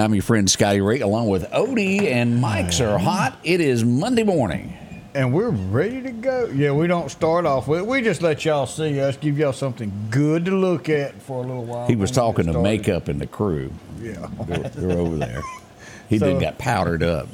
And good morning. I'm your friend Scotty Ray, along with Odie and Mike's are hot. It is Monday morning. And we're ready to go. Yeah, we don't start off with We just let y'all see us, give y'all something good to look at for a little while. He was talking to makeup and the crew. Yeah. They're, they're over there. He So- done got powdered up.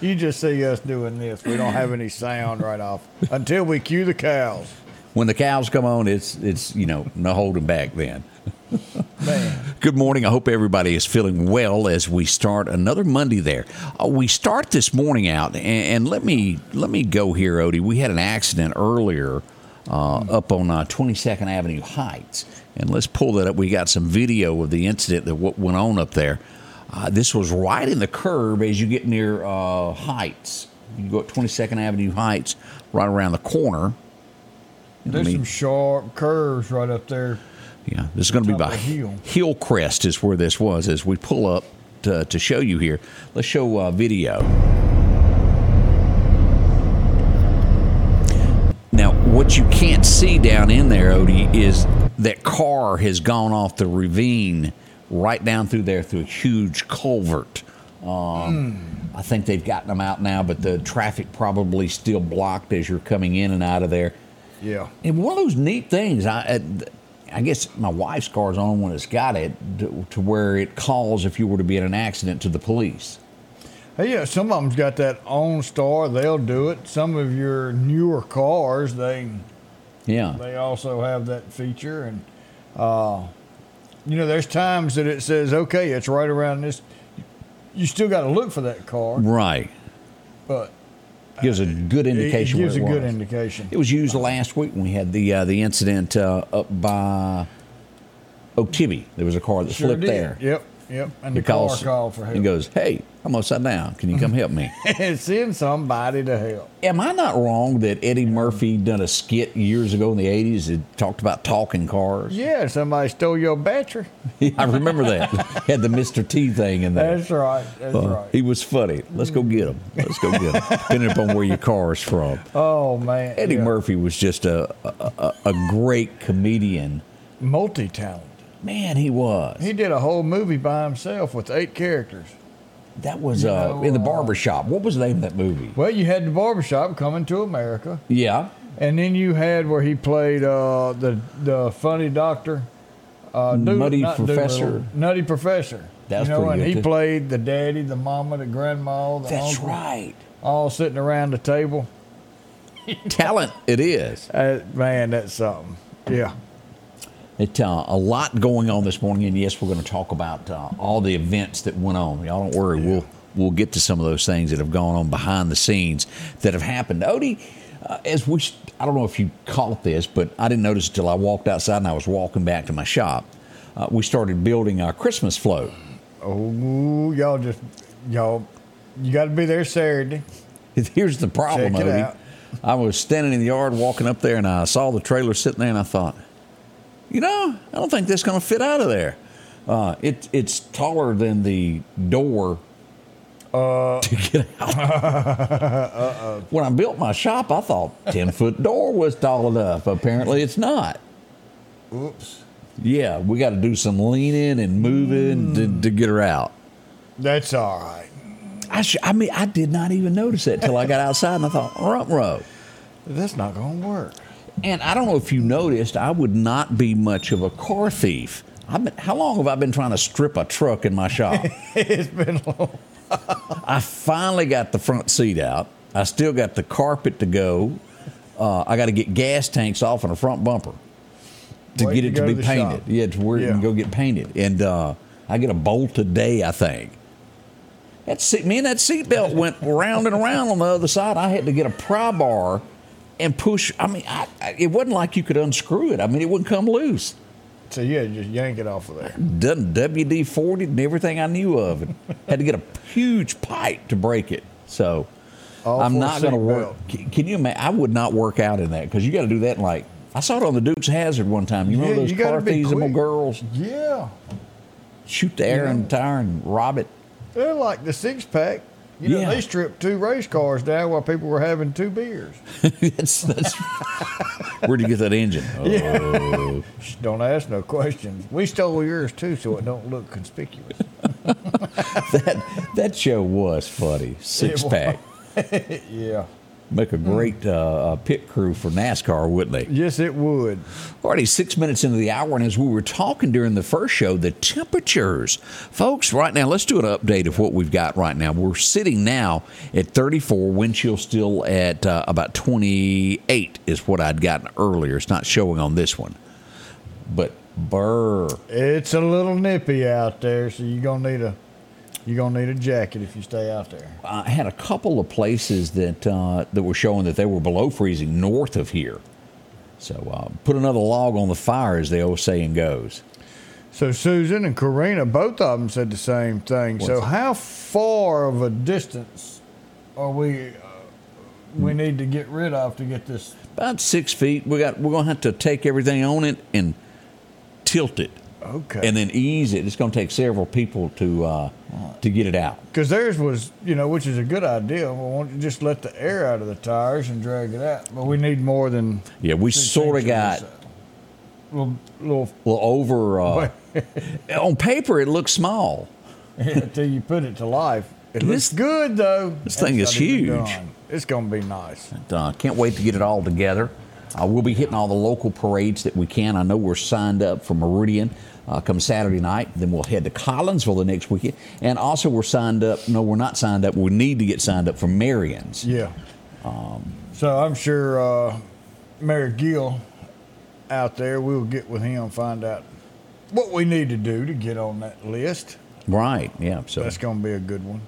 You just see us doing this. We don't have any sound right off until we cue the cows. When the cows come on, it's it's you know no holding back then. Man. Good morning. I hope everybody is feeling well as we start another Monday. There, uh, we start this morning out, and, and let me let me go here, Odie. We had an accident earlier uh, up on uh, 22nd Avenue Heights, and let's pull that up. We got some video of the incident that what went on up there. Uh, this was right in the curb as you get near uh, Heights. You go at 22nd Avenue Heights, right around the corner. There's me- some sharp curves right up there. Yeah, this is going to be by Hill. Hillcrest is where this was. As we pull up to, to show you here, let's show uh, video. Now, what you can't see down in there, Odie, is that car has gone off the ravine right down through there through a huge culvert. Um, I think they've gotten them out now, but the traffic probably still blocked as you're coming in and out of there. Yeah. And one of those neat things, I, I guess my wife's car is the only one that's got it to, to where it calls if you were to be in an accident to the police. Hey, yeah, some of them's got that OnStar. They'll do it. Some of your newer cars, they Yeah. they also have that feature. And, uh, you know, there's times that it says, okay, it's right around this. You still got to look for that car, Right. but Gives a good it, it indication. gives a where it good was. indication. It was used last week when we had the uh, the incident uh, up by Okatibbee. There was a car that Sure flipped did. there. Yep, yep. And the Because car called for help. He goes, "Hey, I'm upside down. Can you come help me?" Send somebody to help. Am I not wrong that Eddie Murphy done a skit years ago in the '80s that talked about talking cars? Yeah, somebody stole your battery. I remember that. Had the Mr. T thing in there. That's right. That's Uh, right. He was funny. Let's go get him. Let's go get him. Depending upon where your car is from. Oh man, Eddie yeah. Murphy was just a, a, a, a great comedian. multi-talented. Man, he was. He did a whole movie by himself with eight characters. That was You uh, know, in the uh, barber shop. What was the name of that movie? Well, you had the barbershop coming to America, Yeah. and then you had where he played uh, the the funny doctor, uh, Nutty Professor. Dolittle, Nutty Professor. That's you know, pretty and good, he played the daddy, the mama, the grandma, the That's uncle, right. all sitting around the table. Talent it is. Uh, man, that's something. Yeah. It, uh, a lot going on this morning, and yes, we're going to talk about uh, all the events that went on. Y'all don't worry, we'll we'll get to some of those things that have gone on behind the scenes that have happened. Odie, uh, as we, I don't know if you caught this, but I didn't notice until I walked outside and I was walking back to my shop. Uh, we started building our Christmas float. Oh, y'all just y'all, you got to be there Saturday. Here's the problem, Odie. out. I was standing in the yard walking up there, and I saw the trailer sitting there, and I thought, you know, I don't think this going to fit out of there. Uh, it, it's taller than the door Uh, to get out. When I built my shop, I thought 10 foot door was tall enough. Apparently, it's not. oops. Yeah, we got to do some leaning and moving to, to get her out. That's all right. I, sh- I mean, I did not even notice that till I got outside and I thought, rump row. That's not going to work. And I don't know if you noticed, I would not be much of a car thief. I've been, how long have I been trying to strip a truck in my shop? it's been long. I finally got the front seat out. I still got the carpet to go. Uh, I got to get gas tanks off on the front bumper to Wait get it to go be to painted. shop. Yeah, to where it can go get painted. And uh, I get a bolt a day, I think. That seat, me and that seatbelt went round and around on the other side. I had to get a pry bar and push. I mean, I, I, it wasn't like you could unscrew it. I mean, it wouldn't come loose. So yeah, just yank it off of there. Done WD 40 and everything I knew of. And had to get a huge pipe to break it. So All I'm not going to work. belt. Can, you imagine? I would not work out in that because you got to do that in like. I saw it on the Duke's Hazzard one time. You know Yeah, those you car be thieves, them quick. girls Yeah, shoot the air in the tire and rob it. they're like the six pack. You know, Yeah. they stripped two race cars down while people were having two beers. that's, that's where'd you get that engine? Oh, Don't ask no questions. We stole yours too, so it don't look conspicuous. that that show was funny. Six pack. Yeah. Make a great uh, uh, pit crew for NASCAR, wouldn't they? Yes, it would. Already six minutes into the hour, and as we were talking during the first show, the temperatures, folks, right now, let's do an update of what we've got right now. We're sitting now at 34, wind chill still at uh, about 28, is what I'd gotten earlier. It's not showing on this one. But burr. It's a little nippy out there, so you're gonna need a you're gonna need a jacket if you stay out there. I had a couple of places that uh, that were showing that they were below freezing north of here. So uh, put another log on the fire, as the old saying goes. So Susan and Karina, both of them said the same thing. so What's- how far of a distance are we uh, we need to get rid of to get this? About six feet. We got. We're gonna have to take everything on it and tilt it, Okay. and then ease it. It's gonna take several people to uh, to get it out. Because theirs was, you know, which is a good idea. We want to just let the air out of the tires and drag it out. But we need more than Yeah, we sort of got little, little well over. Uh, on paper, it looks small. until you put it to life. It This- looks good though. this thing is huge. It's gonna be nice. Uh, can't wait to get it all together. Uh, we'll be hitting all the local parades that we can. I know we're signed up for Meridian uh, come Saturday night. Then we'll head to Collinsville the next weekend. And also, we're signed up. No, we're not signed up. We need to get signed up for Marion's. Yeah. Um, so I'm sure uh, Mayor Gill out there, we'll get with him, find out what we need to do to get on that list. Right. Yeah. So That's going to be a good one.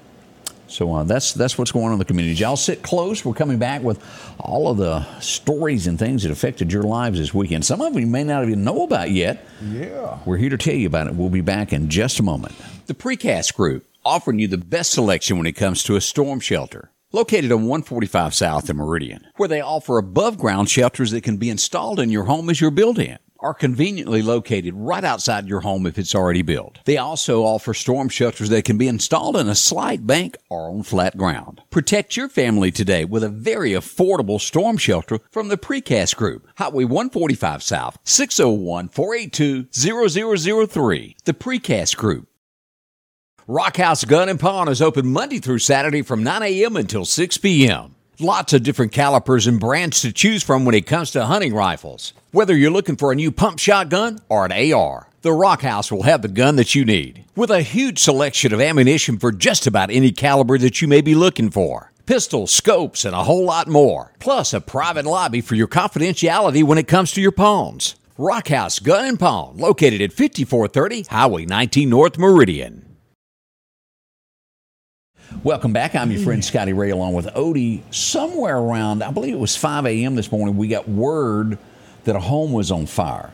So uh, that's that's what's going on in the community. Y'all sit close. We're coming back with all of the stories and things that affected your lives this weekend. Some of them you may not even know about yet. Yeah. We're here to tell you about it. We'll be back in just a moment. The Precast Group, offering you the best selection when it comes to a storm shelter. Located on 145 South in Meridian, where they offer above ground shelters that can be installed in your home as you're built in are conveniently located right outside your home if it's already built. They also offer storm shelters that can be installed in a slight bank or on flat ground. Protect your family today with a very affordable storm shelter from the Precast Group. Highway 145 South, 601-482-0003. The Precast Group. Rockhouse Gun and Pawn is open Monday through Saturday from 9 a.m. until 6 p.m. Lots of different calibers and brands to choose from when it comes to hunting rifles. Whether you're looking for a new pump shotgun or an AR, the Rock House will have the gun that you need. With a huge selection of ammunition for just about any caliber that you may be looking for. Pistols, scopes, and a whole lot more. Plus a private lobby for your confidentiality when it comes to your pawns. Rockhouse Gun and Pawn, located at 5430 Highway 19 North Meridian. Welcome back. I'm your friend Scotty Ray along with Odie. Somewhere around, I believe it was 5 a.m. this morning, we got word that a home was on fire.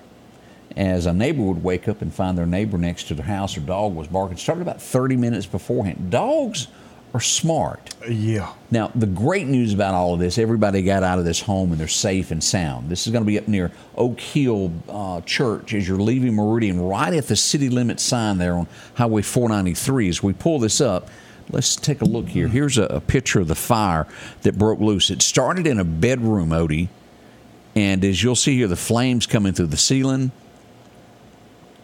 As a neighbor would wake up and find their neighbor next to their house, their dog was barking. Started about 30 minutes beforehand. Dogs are smart. Yeah. Now, the great news about all of this, everybody got out of this home and they're safe and sound. This is going to be up near Oak Hill uh, Church as you're leaving Meridian, right at the city limit sign there on Highway 493. As we pull this up, let's take a look here. Here's a, a picture of the fire that broke loose. It started in a bedroom, Odie, and as you'll see here, the flames coming through the ceiling.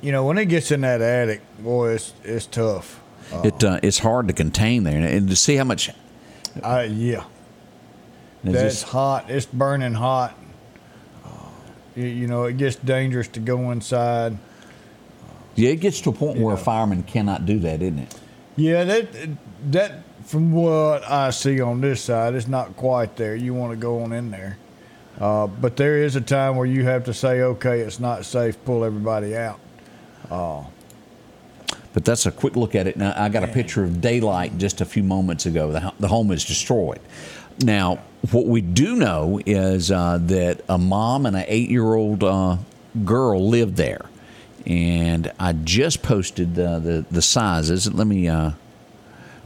You know, when it gets in that attic, boy, it's, it's tough. It uh, it's hard to contain there, and, and to see how much. I, yeah. it's That's hot. It's burning hot. Uh, you, you know, it gets dangerous to go inside. yeah, it gets to a point where a fireman cannot do that, isn't it? Yeah, that that from what I see on this side, it's not quite there. You want to go on in there, uh, but there is a time where you have to say, okay, it's not safe. Pull everybody out. But that's a quick look at it. Now, I got a picture of daylight just a few moments ago. The, the home is destroyed. Now, what we do know is uh, that a mom and an eight year old uh, girl lived there. And I just posted the, the, the sizes. Let me.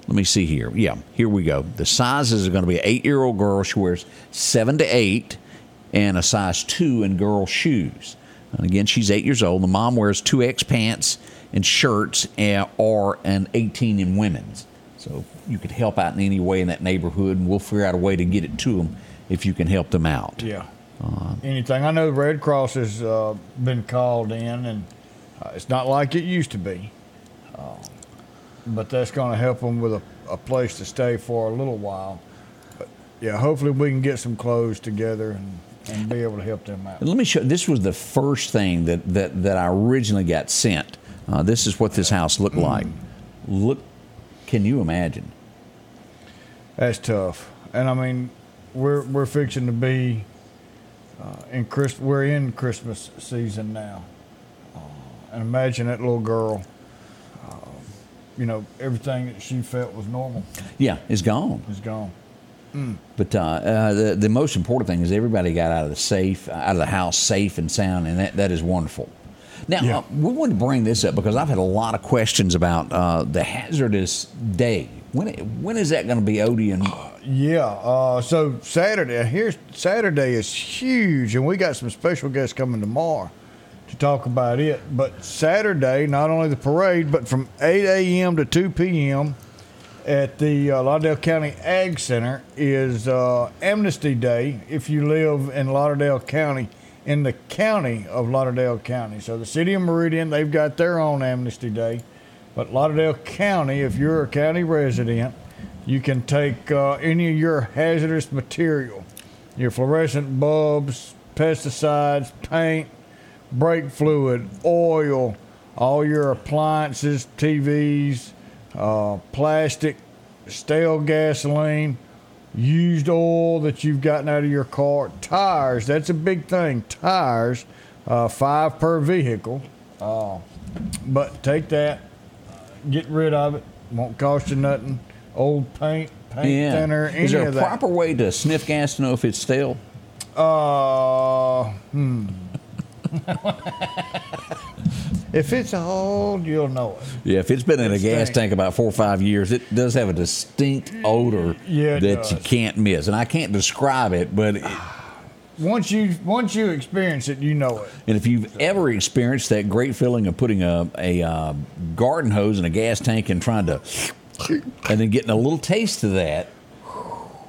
Uh, let me see here. Yeah, here we go. The sizes are going to be an eight year old girl. She wears seven to eight and a size two in girl shoes. And again, she's eight years old. The mom wears two X pants and shirts and, or an 18 in women's. So you could help out in any way in that neighborhood, and we'll figure out a way to get it to them if you can help them out. Yeah. Anything. I know the Red Cross has uh, been called in, and uh, it's not like it used to be. But that's going to help them with a, a place to stay for a little while. But yeah, hopefully we can get some clothes together and, and be able to help them out. Let me show. This was the first thing that that, that I originally got sent. Uh, this is what this house looked like. Look, can you imagine? That's tough. And I mean, we're we're fixing to be uh, in Christ. We're in Christmas season now, uh, and imagine that little girl. Uh, you know, everything that she felt was normal Yeah, it's gone. is gone. But uh, uh, the the most important thing is everybody got out of the safe, out of the house safe and sound, and that, that is wonderful. Now Yeah. uh, we want to bring this up because I've had a lot of questions about uh, the hazardous day. When when is that going to be, Odie? And Yeah. Uh, so Saturday, here's Saturday is huge, and we got some special guests coming tomorrow to talk about it. But Saturday, not only the parade, but from 8 a.m. to 2 p.m. at the uh, Lauderdale County Ag Center is uh, Amnesty Day. If you live in Lauderdale County, in the county of Lauderdale County, so the city of Meridian, they've got their own Amnesty Day. But Lauderdale County, if you're a county resident, you can take uh, any of your hazardous material, your fluorescent bulbs, pesticides, paint, brake fluid, oil, all your appliances, TVs, uh, plastic, stale gasoline, used oil that you've gotten out of your car, tires. That's a big thing. Tires, uh, five per vehicle. Uh, but take that, get rid of it. Won't cost you nothing. Old paint, paint thinner, any is there of a that. proper way to sniff gas to know if it's stale? Uh, hmm. If it's old, you'll know it. Yeah, if it's been in a gas tank about four or five years, it does have a distinct odor Yeah, it that you does. can't miss. And I can't describe it, but it, Once you once you experience it, you know it. and if you've ever experienced that great feeling of putting a a uh, garden hose in a gas tank and trying to, and then getting a little taste of that,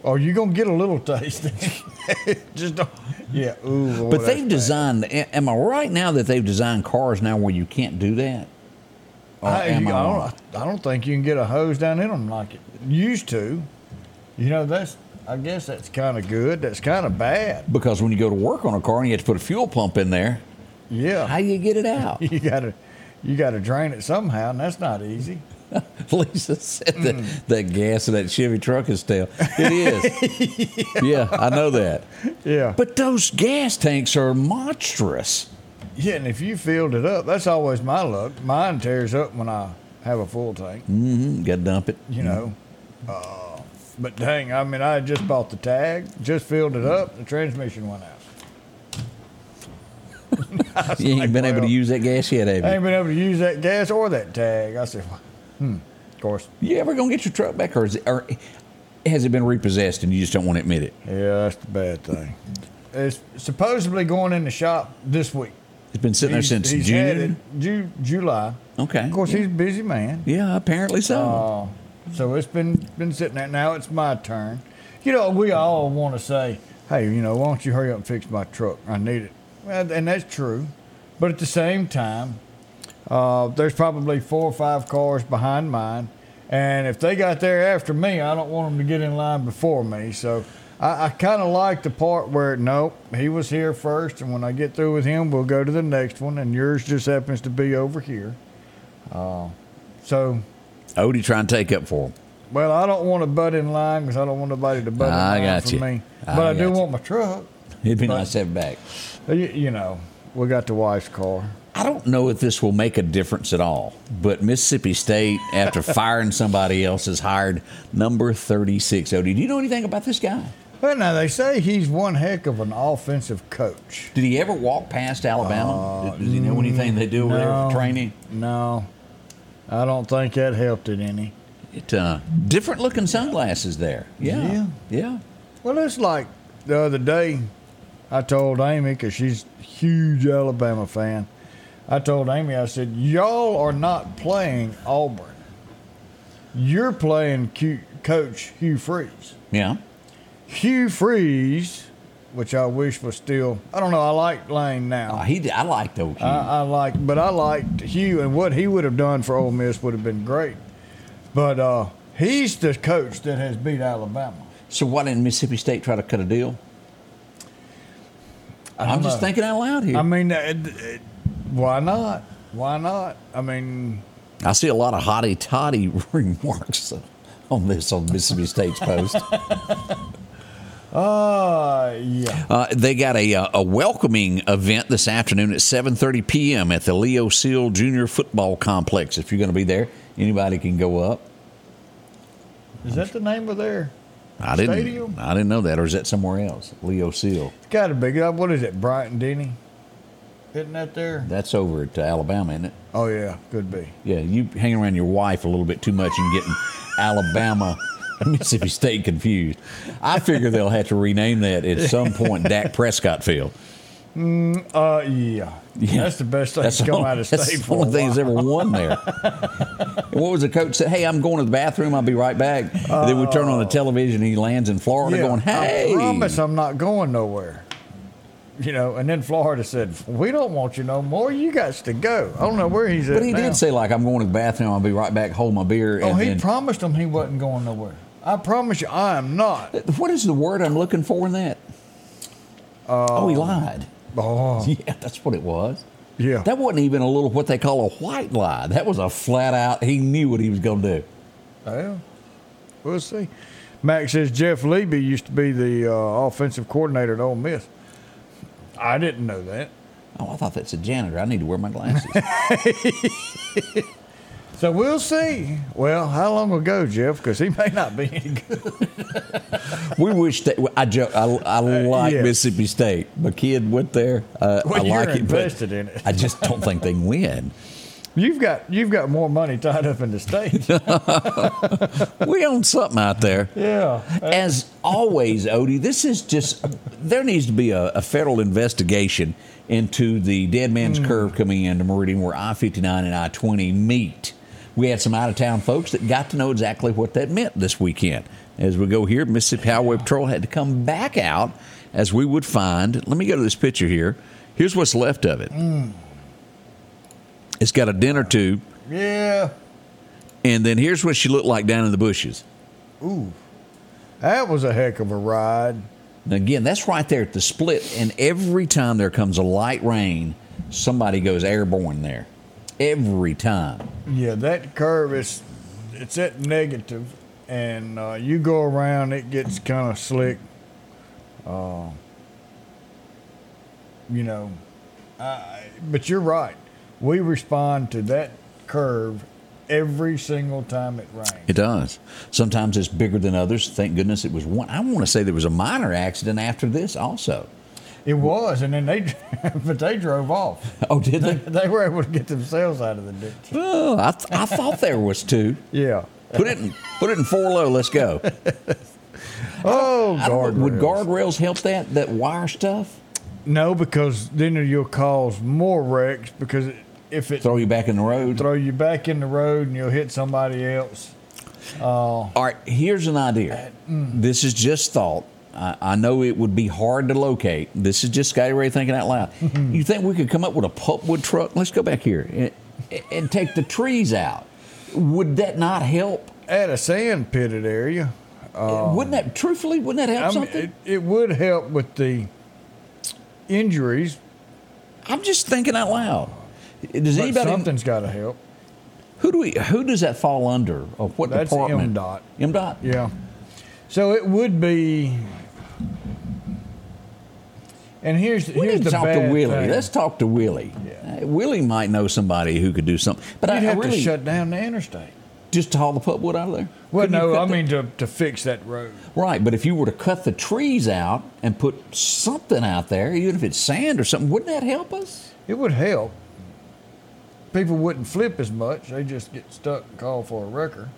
Or you're gonna get a little taste. Just don't. Yeah. Ooh. but they've designed. Am I right now that they've designed cars now where you can't do that? I, am I, I don't, I don't think you can get a hose down in them like it used to. You know, that's. I guess that's kind of good. That's kind of bad. Because when you go to work on a car and you have to put a fuel pump in there, Yeah. how do you get it out? you gotta, you gotta drain it somehow, and that's not easy. Lisa said that, Mm. that gas in that Chevy truck is stale. It is. yeah. I know that. Yeah. But those gas tanks are monstrous. Yeah, and if you filled it up, that's always my luck. Mine tears up when I have a full tank. Mm-hmm. Got to dump it. You know. Uh, but dang, I mean, I just bought the tag, just filled it up, the transmission went out. You ain't like, been able to use that gas yet, have I ain't been able to use that gas or that tag. I said, well, hmm. Of course. You ever gonna get your truck back, or, is it, or has it been repossessed and you just don't want to admit it? Yeah, that's the bad thing. It's supposedly going in the shop this week. It's been sitting there since he's June. Ju- July. Okay. Of course, he's a busy man. Yeah, apparently so. Uh, so it's been been sitting there. Now it's my turn. You know, we all want to say, "Hey, you know, why don't you hurry up and fix my truck? I need it." Well, and that's true, but at the same time, uh, there's probably four or five cars behind mine, and if they got there after me, I don't want them to get in line before me. So. I, I kind of like the part where nope, he was here first, and when I get through with him, we'll go to the next one, and yours just happens to be over here. Uh, so Odie trying to take up for him. well, I don't want to butt in line because I don't want nobody to butt in line for you. me. I But I, got do you. want my truck. It'd be But- nice to have it back. You, you know, we got the wife's car. I don't know if this will make a difference at all, but Mississippi State, after firing somebody else, has hired number 36. Odie, do you know anything about this guy? Well, now they say he's one heck of an offensive coach. Did he ever walk past Alabama? Does he know anything they do over there Uh, for training? No, I don't think that helped it any. It, uh, different looking sunglasses there. Yeah. Yeah. Yeah. Well, it's like the other day, I told Amy because she's a huge Alabama fan. I told Amy, I said, "Y'all are not playing Auburn. You're playing Q- Coach Hugh Freeze." Yeah. Hugh Freeze, which I wish was still, I don't know, I like Lane now. Uh, he, I liked old Hugh. I, I like, but I liked Hugh, and what he would have done for Ole Miss would have been great. But uh, he's the coach that has beat Alabama. So why didn't Mississippi State try to cut a deal? I'm just thinking out loud here. I mean, uh, why not? Why not? I mean, I see a lot of hotty toddy remarks on this on Mississippi State's post. uh, yeah. Uh, they got a, uh, a welcoming event this afternoon at 7:30 p.m. at the Leo Seal Junior Football Complex. If you're going to be there, anybody can go up. Is that the name of their? I didn't. Stadium? I didn't know that, or is that somewhere else? Leo Seal. It's got to be. What is it? Bryant Denny? Isn't that there? That's over at uh, Alabama, isn't it? Oh yeah, could be. Yeah, you hang around your wife a little bit too much and getting Alabama, Mississippi State confused. I figure they'll have to rename that at some point. Dak Prescott Field. Uh, yeah. Yeah. That's the best thing That's to the come only, out of that's state the for a only thing that's ever won there. what was the coach said? Hey, I'm going to the bathroom. I'll be right back. And then we turn on the television. He lands in Florida, Yeah, going, "Hey, I promise I'm not going nowhere. You know, and then Florida said, "We don't want you no more. You got to go." I don't know where he's at. But he now. did say like, "I'm going to the bathroom. I'll be right back. Hold my beer." Oh, and he then, promised them he wasn't going nowhere. I promise you, I am not. what is the word I'm looking for in that? oh, he lied. Oh, Yeah, that's what it was. yeah. That wasn't even a little what they call a white lie. That was a flat out. He knew what he was going to do. Well, we'll see. Max says Jeff Lebby used to be the uh, offensive coordinator at Ole Miss. I didn't know that. Oh, I thought that's a janitor. I need to wear my glasses. So we'll see. Well, how long ago, Jeff? Because he may not be any good. we wish that I joke. I, I like yeah. Mississippi State. My kid went there. Uh, Well, I like it, but in it. I just don't think they can win. You've got you've got more money tied up in the state. We own something out there. yeah. As always, Odie, this is just there needs to be a, a federal investigation into the dead man's mm. curve coming into Meridian where I 59 and I 20 meet. We had some out of town folks that got to know exactly what that meant this weekend. As we go here, Mississippi Highway Patrol had to come back out as we would find. Let me go to this picture here. Here's what's left of it. Mm. It's got a dinner tube, Yeah. and then here's what she looked like down in the bushes. Ooh. That was a heck of a ride. And again, that's right there at the split. And every time there comes a light rain, somebody goes airborne there. Every time. Yeah, that curve is it's at negative, and uh, you go around, it gets kind of slick. Uh, you know, I, but you're right. We respond to that curve every single time it rains. It does. Sometimes it's bigger than others. Thank goodness it was one. I want to say there was a minor accident after this also. It was, and then they, but they drove off. Oh, did They, they? were able to get themselves out of the ditch. Oh, I, th- I thought there was two. Yeah. Put it in, put it in four low. Let's go. Oh, I would guardrails. guardrails help that that wire stuff? No, because then you'll cause more wrecks because if it Throw you back in the road. throw you back in the road and you'll hit somebody else. Uh, All right, here's an idea. Mm. This is just thought. I, I know it would be hard to locate. This is just Scotty Ray thinking out loud. you think we could come up with a pulpwood truck? Let's go back here and, and take the trees out. Would that not help? At a sand pitted area, uh, wouldn't that, truthfully, wouldn't that help I mean, something? it, it would help with the injuries, I'm just thinking out loud. Does but anybody? something's got to help. Who do we? Who does that fall under? Or what That's department? MDOT. MDOT. Yeah. So it would be. And here's We here's need to the talk to Willie. thing. Let's talk to Willie. Yeah. Uh, Willie might know somebody who could do something. But You'd I, I have really to shut down the interstate. just to haul the pulpwood out of there. Well, Couldn't no, I the- mean to, to fix that road. right. But if you were to cut the trees out and put something out there, even if it's sand or something, wouldn't that help us? It would help. People wouldn't flip as much. They just get stuck and call for a wrecker.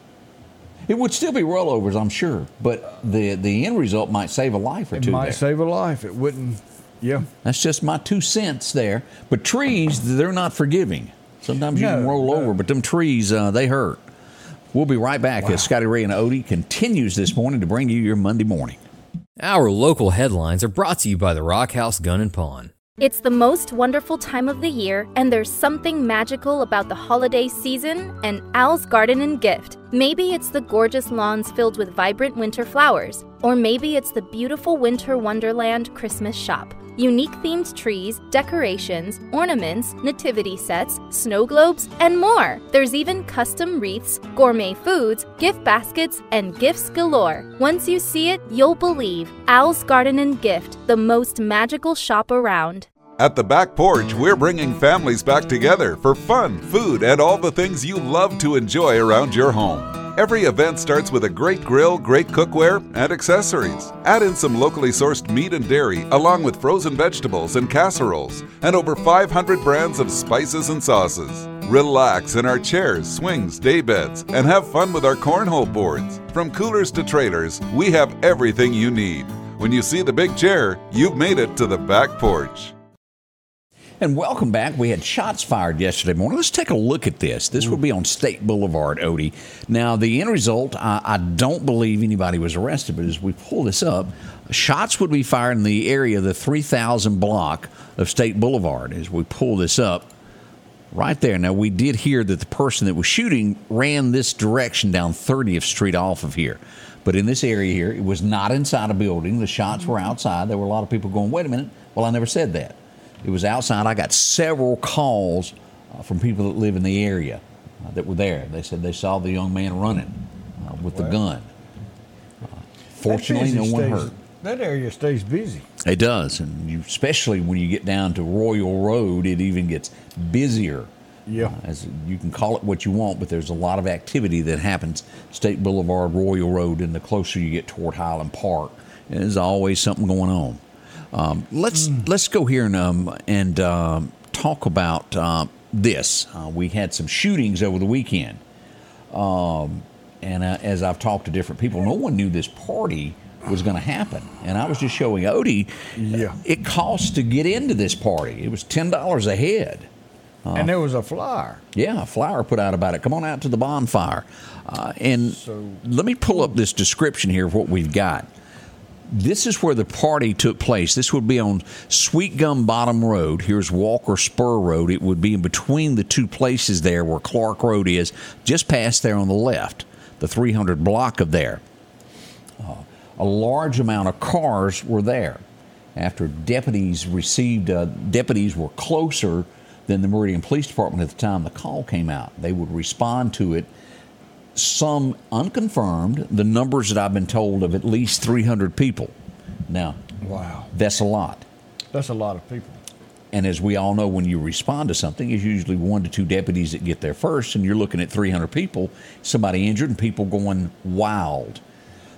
It would still be rollovers, I'm sure, but the the end result might save a life or It two. might there. save a life. It wouldn't. Yeah. That's just my two cents there. But trees, they're not forgiving. Sometimes you can roll no. over, but them trees, uh, they hurt. We'll be right back as Scotty Ray and Odie continues this morning to bring you your Monday morning. Our local headlines are brought to you by the Rock House Gun and Pawn. It's the most wonderful time of the year, and there's something magical about the holiday season and Al's Garden and Gift. Maybe it's the gorgeous lawns filled with vibrant winter flowers, or maybe it's the beautiful winter wonderland Christmas shop. Unique themed trees, decorations, ornaments, nativity sets, snow globes, and more. There's even custom wreaths, gourmet foods, gift baskets, and gifts galore. Once you see it, you'll believe. Owl's Garden and Gift, the most magical shop around. At the back porch, we're bringing families back together for fun, food, and all the things you love to enjoy around your home. Every event starts with a great grill, great cookware, and accessories. Add in some locally sourced meat and dairy, along with frozen vegetables and casseroles, and over 500 brands of spices and sauces. Relax in our chairs, swings, daybeds, and have fun with our cornhole boards. From coolers to trailers, we have everything you need. When you see the big chair, you've made it to the back porch. And welcome back. We had shots fired yesterday morning. Let's take a look at this. This will be on State Boulevard, Odie. Now, the end result, I, I, don't believe anybody was arrested, but as we pull this up, shots would be fired in the area of the 3000 block of State Boulevard as we pull this up. Right there. Now, we did hear that the person that was shooting ran this direction down 30th Street off of here. But in this area here, it was not inside a building. The shots were mm-hmm. outside. There were a lot of people going, wait a minute. Well, I never said that. It was outside. I got several calls uh, from people that live in the area uh, that were there. They said they saw the young man running uh, with the gun. Fortunately, no one stays, hurt. That area stays busy. It does, and you, especially when you get down to Royal Road, it even gets busier. Yeah. Uh, as you can call it what you want, but there's a lot of activity that happens State Boulevard, Royal Road, and the closer you get toward Highland Park, there's always something going on. Um, let's mm. let's go here and um, and um, talk about uh, this. Uh, we had some shootings over the weekend, um, and uh, as I've talked to different people, no one knew this party was going to happen. And I was just showing Odie, yeah. it cost to get into this party. It was ten dollars a head. Uh, and there was a flyer. Yeah, a flyer put out about it. Come on out to the bonfire. Uh, and so, let me pull up this description here of what we've got this is where the party took place. This would be on Sweet Gum Bottom Road. Here's Walker Spur Road. It would be in between the two places there where Clark Road is, just past there on the left, the 300 block of there. Uh, a large amount of cars were there. After deputies received, uh, deputies were closer than the Meridian Police Department at the time the call came out. They would respond to it some unconfirmed, the numbers that I've been told of at least 300 people. Now, wow, that's a lot. That's a lot of people. And as we all know, when you respond to something, it's usually one to two deputies that get there first, and you're looking at 300 people, somebody injured, and people going wild.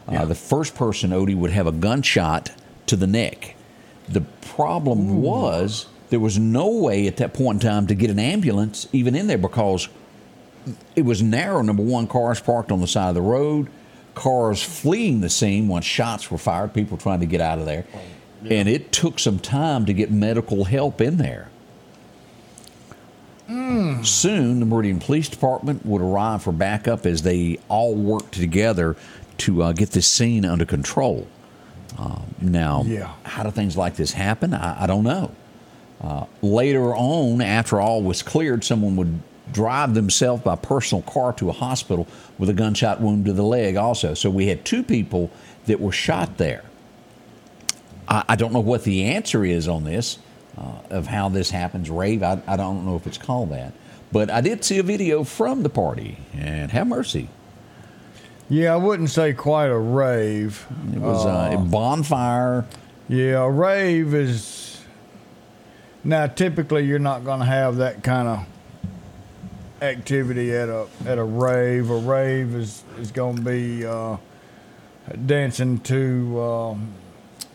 Uh, yeah. Uh, the first person, Odie, would have a gunshot to the neck. The problem Ooh. was there was no way at that point in time to get an ambulance even in there because it was narrow. Number one, cars parked on the side of the road, cars fleeing the scene once shots were fired, people trying to get out of there. Yeah. And it took some time to get medical help in there. Mm. Soon, the Meridian Police Department would arrive for backup as they all worked together to uh, get this scene under control. Uh, now, yeah. how do things like this happen? I, I don't know. Uh, later on, after all was cleared, someone would drive themselves by personal car to a hospital with a gunshot wound to the leg also. So we had two people that were shot there. I, I don't know what the answer is on this, uh, of how this happens, rave. I, I don't know if it's called that. But I did see a video from the party, and have mercy. Yeah, I wouldn't say quite a rave. It was uh, a bonfire. Yeah, a rave is. Now, typically, you're not going to have that kind of activity at a at a rave. A rave is is going to be uh, dancing to um,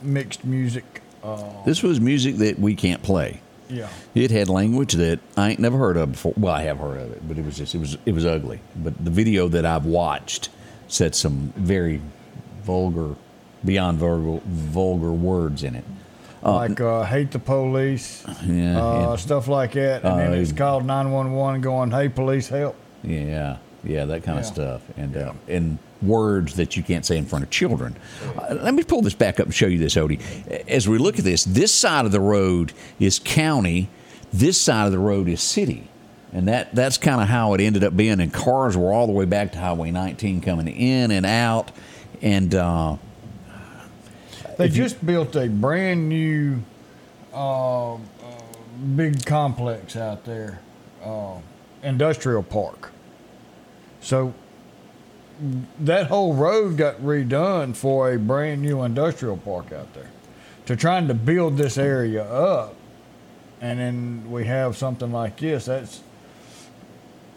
mixed music. Uh, this was music that we can't play. Yeah, it had language that I ain't never heard of before. Well, I have heard of it, but it was just it was it was ugly. But the video that I've watched said some very vulgar, beyond vulgar vulgar words in it. Uh, like uh, hate the police, yeah, uh, stuff like that, and then it's uh, called nine one one, going, "Hey, police, help!" Yeah, yeah, that kind yeah. of stuff, and uh, and words that you can't say in front of children. Uh, let me pull this back up and show you this, Odie. As we look at this, this side of the road is county, this side of the road is city. And that, that's kind of how it ended up being. And cars were all the way back to Highway 19 coming in and out. And uh, They just built a brand new uh, uh, big complex out there, uh, industrial park. So that whole road got redone for a brand new industrial park out there. To trying to build this area up, and then we have something like this. That's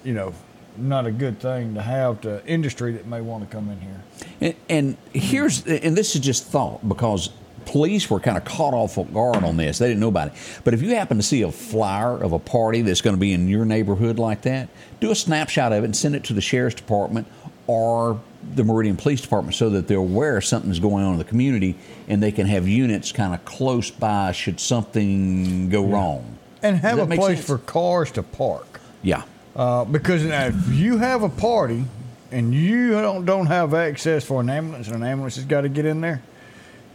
you know not a good thing to have to industry that may want to come in here. And, and here's, and this is just thought because police were kind of caught off guard on this. They didn't know about it. But if you happen to see a flyer of a party that's going to be in your neighborhood like that, do a snapshot of it and send it to the sheriff's department or the Meridian Police Department so that they're aware something's going on in the community and they can have units kind of close by should something go wrong. And have a place sense? for cars to park. Yeah. Uh, because now if you have a party and you don't don't have access for an ambulance, and an ambulance has got to get in there,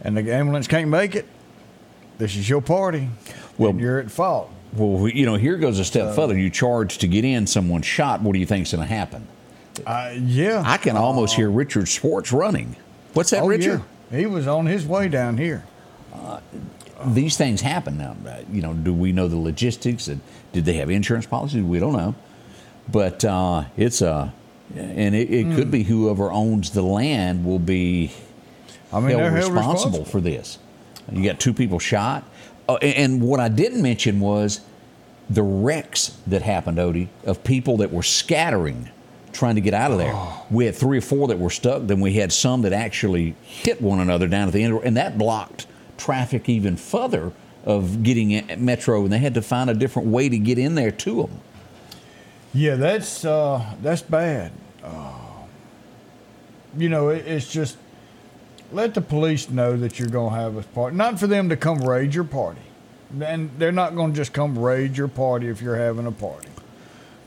and the ambulance can't make it, this is your party. Well- and you're at fault. Well, you know, here goes a step further. You charge to get in, someone shot. What do you think's going to happen? Uh, yeah. I can almost hear Richard Sports running. What's that, oh, Richard? yeah. He was on his way down here. these things happen now. Uh, You know, do we know the logistics? And did they have insurance policies? We don't know. But uh, it's a, and it, it Hmm. could be whoever owns the land will be I mean, held responsible, responsible. for this. You got two people shot. Uh, and, and what I didn't mention was the wrecks that happened, Odie, of people that were scattering trying to get out of there. Oh. We had three or four that were stuck. Then we had some that actually hit one another down at the end, and that blocked traffic even further of getting at Metro, and they had to find a different way to get in there to them. Yeah, that's uh, that's bad. Uh, you know, it, it's just let the police know that you're going to have a party. Not for them to come raid your party, and they're not going to just come raid your party if you're having a party.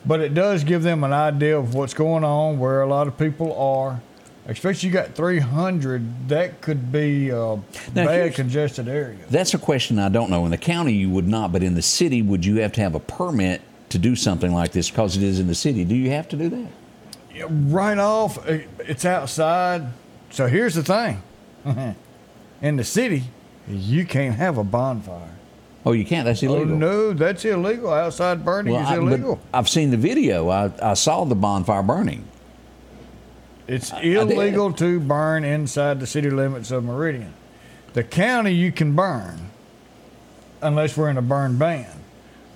But it does give them an idea of what's going on, where a lot of people are. Especially you got 300, that could be a bad congested area. That's a question I don't know. In the county, you would not, but in the city, would you have to have a permit to do something like this because it is in the city? Do you have to do that? Yeah, right off, it's outside. So here's the thing: in the city, you can't have a bonfire. Oh, you can't. That's oh, illegal. Oh no, that's illegal. Outside burning Well, is illegal. I've seen the video. I, I saw the bonfire burning. it's did. illegal to burn inside the city limits of Meridian. The county you can burn, unless we're in a burn ban.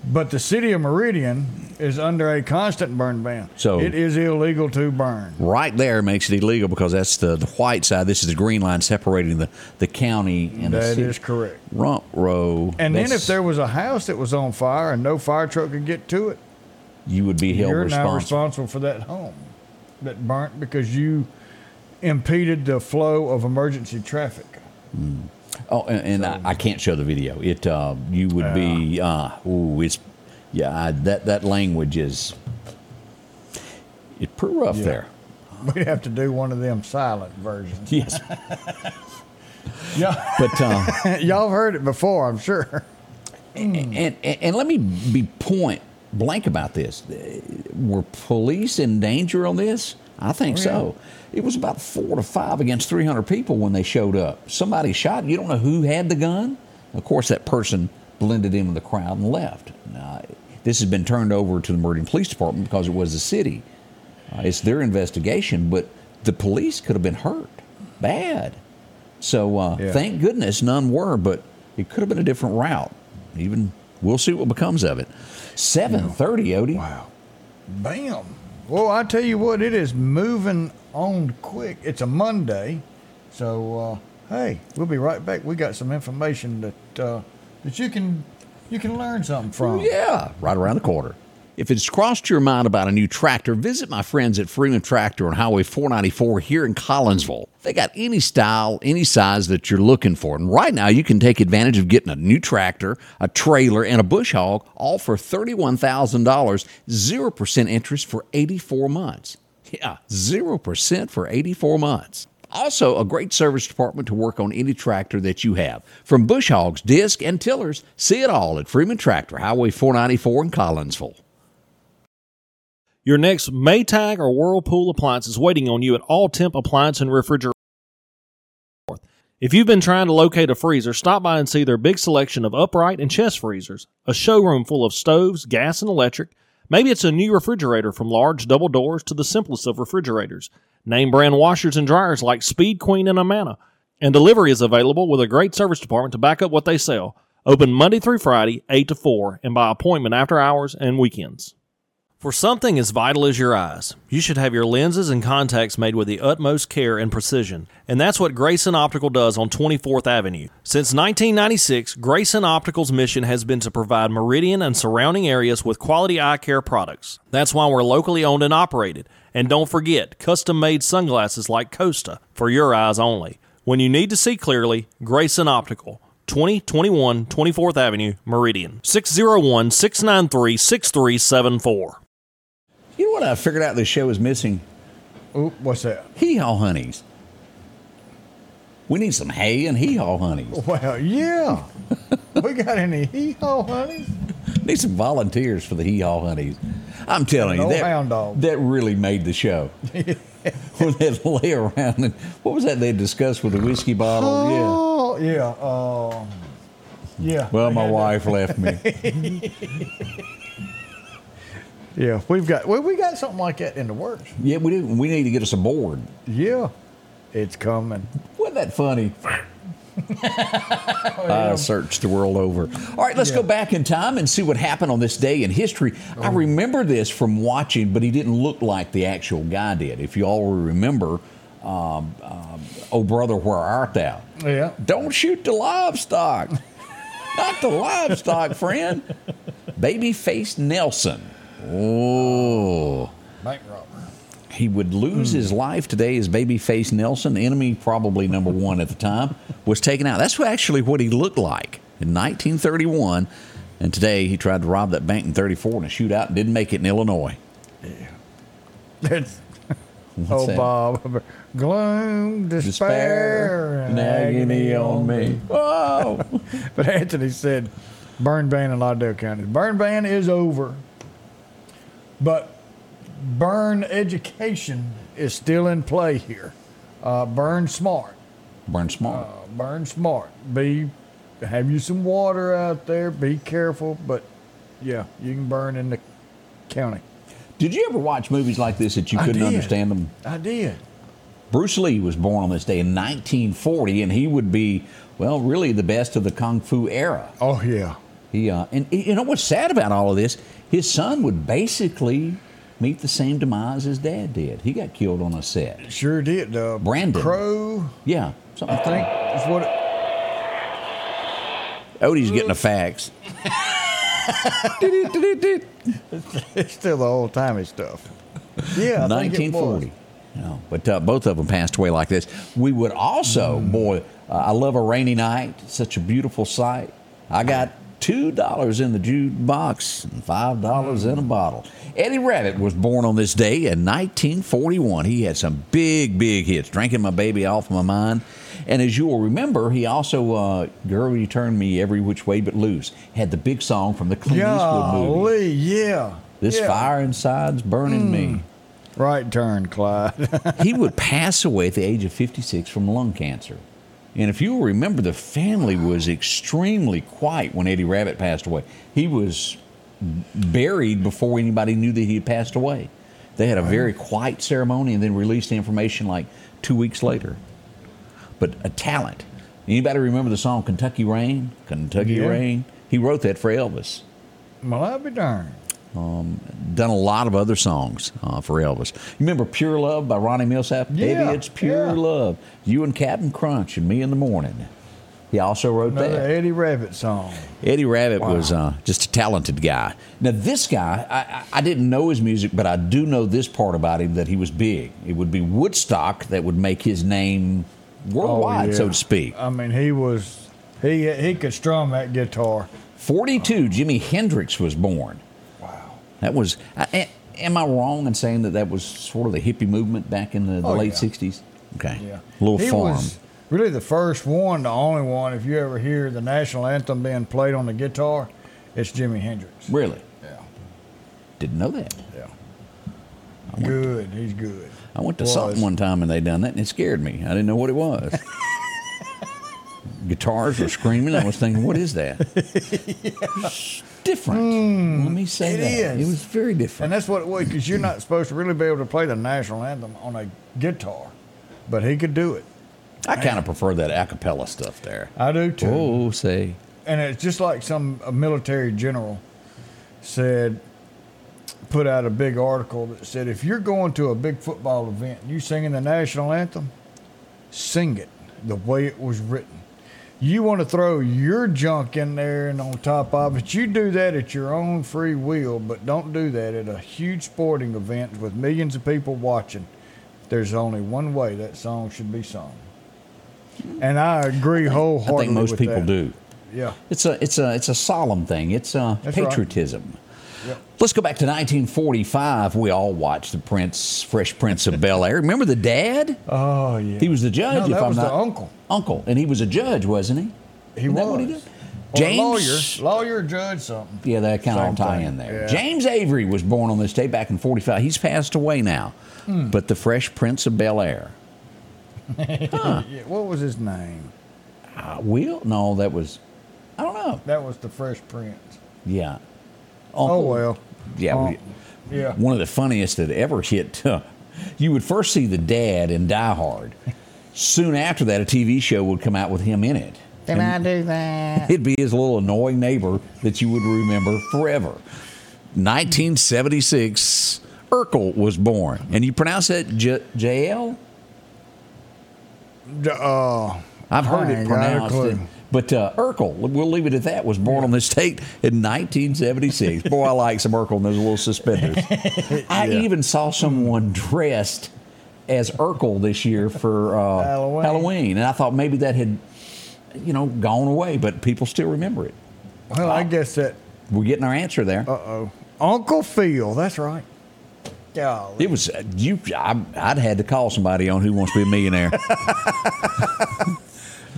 But the city of Meridian is under a constant burn ban. So- it is illegal to burn. Right there makes it illegal because that's the, the white side. This is the green line separating the, the county and the city. is correct. Rump row. And then if there was a house that was on fire and no fire truck could get to it, you would be held you're responsible. now responsible for that home that burnt because you impeded the flow of emergency traffic. Mm. Oh, and, and I, I can't show the video. It uh, you would be uh, ooh, it's yeah. I, that that language is it's pretty rough Yeah. there. We'd have to do one of them silent versions. Yes, Yeah, but uh, y'all heard it before, I'm sure. and, and and let me be point blank about this. Were police in danger on this? I think Oh, so. It was about four to five against 300 people when they showed up. Somebody shot. You don't know who had the gun. Of course, that person blended in with the crowd and left. Now, this has been turned over to the Meridian Police Department because it was the city. Uh, it's their investigation, but the police could have been hurt bad. So uh, Yeah. thank goodness none were, but it could have been a different route. Even we'll see what becomes of it. Seven thirty, Odie. Wow. Bam. Well, I tell you what, it is moving on quick. It's a Monday, so uh, hey, we'll be right back. We got some information that uh, that you can you can learn something from. Yeah, right around the corner. If it's crossed your mind about a new tractor, visit my friends at Freeman Tractor on Highway 494 here in Collinsville. They got any style, any size that you're looking for. And right now, you can take advantage of getting a new tractor, a trailer, and a bush hog, all for $31,000, 0% interest for 84 months. Yeah, 0% for 84 months. Also, a great service department to work on any tractor that you have. From bush hogs, disc, and tillers, see it all at Freeman Tractor, Highway 494 in Collinsville. Your next Maytag or Whirlpool appliance is waiting on you at All Temp Appliance and Refrigerator. If you've been trying to locate a freezer, stop by and see their big selection of upright and chest freezers, a showroom full of stoves, gas, and electric. Maybe it's a new refrigerator from large double doors to the simplest of refrigerators. Name brand washers and dryers like Speed Queen and Amana. And delivery is available with a great service department to back up what they sell. Open Monday through Friday, 8 to 4, and by appointment after hours and weekends. For something as vital as your eyes, you should have your lenses and contacts made with the utmost care and precision. And that's what Grayson Optical does on 24th Avenue. Since 1996, Grayson Optical's mission has been to provide Meridian and surrounding areas with quality eye care products. That's why we're locally owned and operated. And don't forget, custom made sunglasses like Costa for your eyes only. When you need to see clearly, Grayson Optical. 2021 24th Avenue, Meridian. 601 693 6374. What I figured out this show is missing? Oop, what's that? Hee haw honeys. We need some hay and hee haw honeys. Well, yeah. we got any hee haw honeys? Need some volunteers for the hee haw honeys. I'm telling you, that, that really made the show. when they'd lay around and what was that they discussed with the whiskey bottle? Oh, yeah. Um, yeah. Yeah. Well, my that. wife left me. Yeah, we've got well, we got something like that in the works. yeah, we do. We need to get us a board. Yeah, it's coming. Wasn't that funny? I searched the world over. All right, let's Yeah. go back in time and see what happened on this day in history. I remember this from watching, but he didn't look like the actual guy did. If you all remember, um, um, Oh Brother, Where Art Thou? Yeah. Don't shoot the livestock. Not the livestock, friend. Babyface Nelson. Oh. Bank robber. He would lose Hmm. his life today as Babyface Nelson, enemy probably number one at the time, was taken out. That's actually what he looked like in 1931. And today he tried to rob that bank in 34 in a shootout and didn't make it in Illinois. That's What's oh that? Bob. Gloom, despair, Despair and and agony on me. Oh. But Anthony said, burn ban in Lauderdale County. Burn ban is over, but burn education is still in play here. Uh, burn smart. Burn smart. Uh, burn smart. Be have you some water out there. Be careful, but yeah, you can burn in the county. Did you ever watch movies like this that you couldn't understand them? I did. Bruce Lee was born on this day in 1940, and he would be, well, really the best of the Kung Fu era. Oh yeah. He uh, and you know what's sad about all of this? His son would basically meet the same demise his dad did. He got killed on a set. Sure did. Uh, Brandon. Crow. Yeah, something. I think is what. It, Odie's getting a fax. it's still the old timey stuff. Yeah, I think it was. 1940. No, but uh, both of them passed away like this. We would also, boy, uh, I love a rainy night. Such a beautiful sight. I got two dollars in the jukebox and five dollars in a bottle. Eddie Rabbitt was born on this day in 1941. He had some big, big hits. Drinking my baby off my mind. And as you will remember, he also, uh, "Girl, You Turn Me Every Which Way But Loose," had the big song from the Clint Eastwood movie. Yeah. This yeah. fire inside's burning me. Right turn, Clyde. he would pass away at the age of 56 from lung cancer. And if you will remember, the family was extremely quiet when Eddie Rabbitt passed away. He was buried before anybody knew that he had passed away. They had a very quiet ceremony and then released the information like two weeks later. But a talent. Anybody remember the song Kentucky Rain? Kentucky Yeah. Rain? He wrote that for Elvis. well, I'll be darned. Done a lot of other songs uh, for Elvis. You remember Pure Love by Ronnie Milsap? Yeah, Baby, it's pure yeah. love. You and Captain Crunch and me in the morning. He also wrote Another that. Eddie Rabbitt song. Eddie Rabbitt was uh, just a talented guy. Now, this guy, I, I didn't know his music, but I do know this part about him that he was big. It would be Woodstock that would make his name worldwide, Oh, yeah. so to speak. I mean, he was he he could strum that guitar. 42, Jimi Hendrix was born. That was. I, am I wrong in saying that that was sort of the hippie movement back in the, the Oh, late yeah. '60s? Okay, Yeah. little he farm. was really the first one, the only one. If you ever hear the national anthem being played on the guitar, it's Jimi Hendrix. Really? Yeah. Didn't know that. Yeah. Good. He's good. I went to Was. something one time and they done that and it scared me. I didn't know what it was. Guitars were screaming. I was thinking, what is that? It's different. Hmm. Let me say it that. is. It was very different. And that's what it was because you're not supposed to really be able to play the national anthem on a guitar, but he could do it. I kind of prefer that a cappella stuff there. I do too. Oh, say. And it's just like some a military general said, put out a big article that said if you're going to a big football event and you singing the national anthem, sing it the way it was written. You want to throw your junk in there and on top of it, you do that at your own free will, but don't do that at a huge sporting event with millions of people watching. There's only one way that song should be sung. And I agree I wholeheartedly. think most people that. do. Yeah. It's a it's a it's a solemn thing. It's uh, That's right. patriotism. Yep. Let's go back to 1945. We all watched the Prince, Fresh Prince of Bel Air. Remember the dad? Oh yeah. He was the judge. No, if that I'm was not the uncle. Uncle, and he was a judge, wasn't he? He Isn't that was. what he did? James- lawyer, lawyer, judge, something. Yeah, that kind of all tie in there. Yeah. James Avery was born on this day back in 45. He's passed away now. Hmm. But the Fresh Prince of Bel Air. Yeah, what was his name? Uh, Will? No, that was, I don't know. That was the Fresh Prince. Yeah. Oh well. Yeah. Oh, we- yeah. One of the funniest that ever hit. Uh, you would first see the dad in Die Hard. Soon after that, a TV show would come out with him in it. Did I do that? It'd be his little annoying neighbor that you would remember forever. 1976, Urkel was born. And you pronounce that J- JL? Uh, I've heard it ain't got a pronounced. It, but uh, Urkel, we'll leave it at that, was born on this date in 1976. Boy, I like some Urkel and those little suspenders. I even saw someone dressed as Urkel this year for uh, Halloween. Halloween. And I thought maybe that had, you know, gone away, but people still remember it. well, I guess that. We're getting our answer there. Uh oh. Uncle Phil. That's right. Golly. It was uh, you. I, I'd had to call somebody on Who Wants to Be a Millionaire.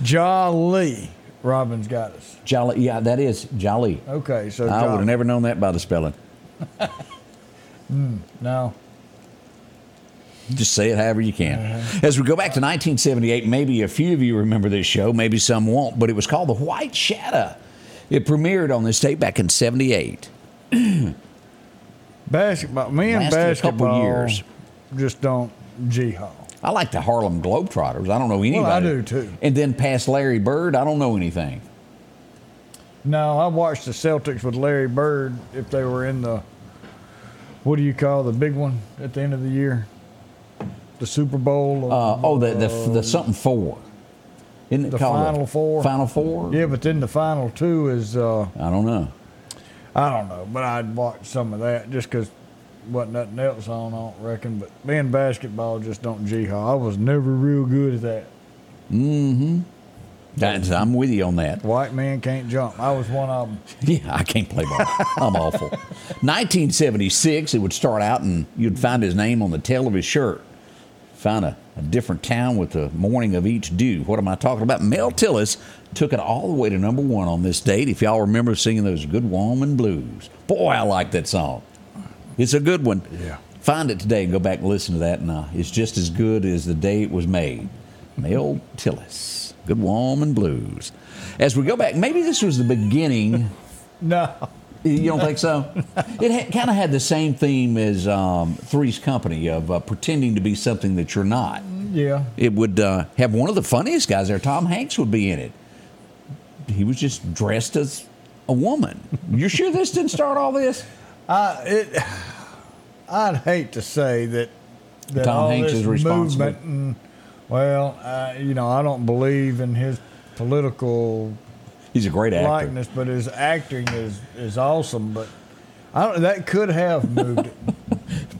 Jolly. Robin's got us. Jolly, yeah, that is Jolly. Okay, so I would Jolly. have never known that by the spelling. Hmm no. Just say it however you can. Uh-huh. As we go back to 1978, maybe a few of you remember this show, maybe some won't, but it was called The White Shadow. It premiered on this tape back in 78. Basketball. Me and Lasted a couple basketball years. just don't jihad. I like the Harlem Globetrotters. I don't know anybody. Well, I do, too. And then past Larry Bird, I don't know anything. No, I watched the Celtics with Larry Bird if they were in the what do you call the big one at the end of the year? The Super Bowl. Uh, oh, the, the, the something four. Isn't it The called Final Four? Final Four? yeah, but then the final two is uh, I don't know. I don't know, but I'd watch some of that just because wasn't nothing else on. I don't reckon. But me and basketball just don't jihad. I was never real good at that. Mm-hmm. That's- I'm with you on that. White man can't jump. I was one of them. Yeah, I can't play ball. I'm awful. 1976, it would start out and you'd find his name on the tail of his shirt. Find a, a different town with the morning of each due. What am I talking about? Mel Tillis took it all the way to number one on this date. If y'all remember singing those Good Woman Blues. Boy, I like that song. It's a good one. Yeah. Find it today and go back and listen to that. And uh, it's just as good as the day it was made. Mel Tillis, Good Woman Blues. As we go back, maybe this was the beginning. No. You don't think so? It ha- kind of had the same theme as um, Three's Company of uh, pretending to be something that you're not. Yeah. It would uh, have one of the funniest guys there. Tom Hanks would be in it. He was just dressed as a woman. You're sure this didn't start all this? I it. I'd hate to say that that Tom all Hanks this is responsible. movement and well, uh, you know, I don't believe in his political He's a great actor. likeness, but his acting is is awesome. But I don't. That could have moved it.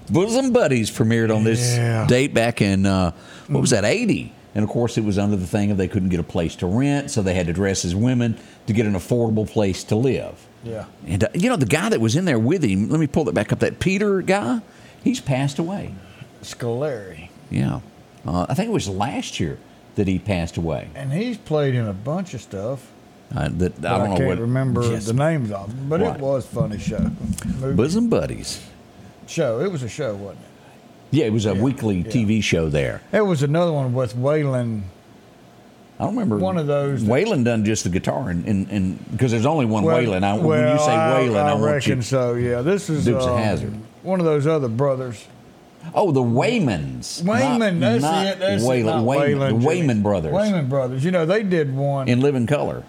Bosom Buddies premiered on this Yeah. date back in uh, what was that, eighty? And of course, it was under the thing of they couldn't get a place to rent, so they had to dress as women to get an affordable place to live. Yeah. And uh, you know, the guy that was in there with him, let me pull that back up. That Peter guy, he's passed away. Scolari, Yeah, uh, I think it was last year that he passed away. and he's played in a bunch of stuff. Uh, that I I, don't know can't what. remember Yes. the names of them. But Right. it was a funny show. Movie- Bosom Buddies. show. It was a show, wasn't it? Yeah, it was a weekly TV show there. There was another one with Waylon. I don't remember One of those Waylon done just the guitar, and and, because there's only one Well- Waylon. I, when you say Waylon, I, I, want reckon so. Yeah, this is Dukes of um, Hazzard. One of those other brothers. Oh, the Waymans. Wayman, not, that's not it. That's Waylon, it. Not Wayman, Waylon, the Wayman brothers Wayman brothers. You know, they did one. in Living Color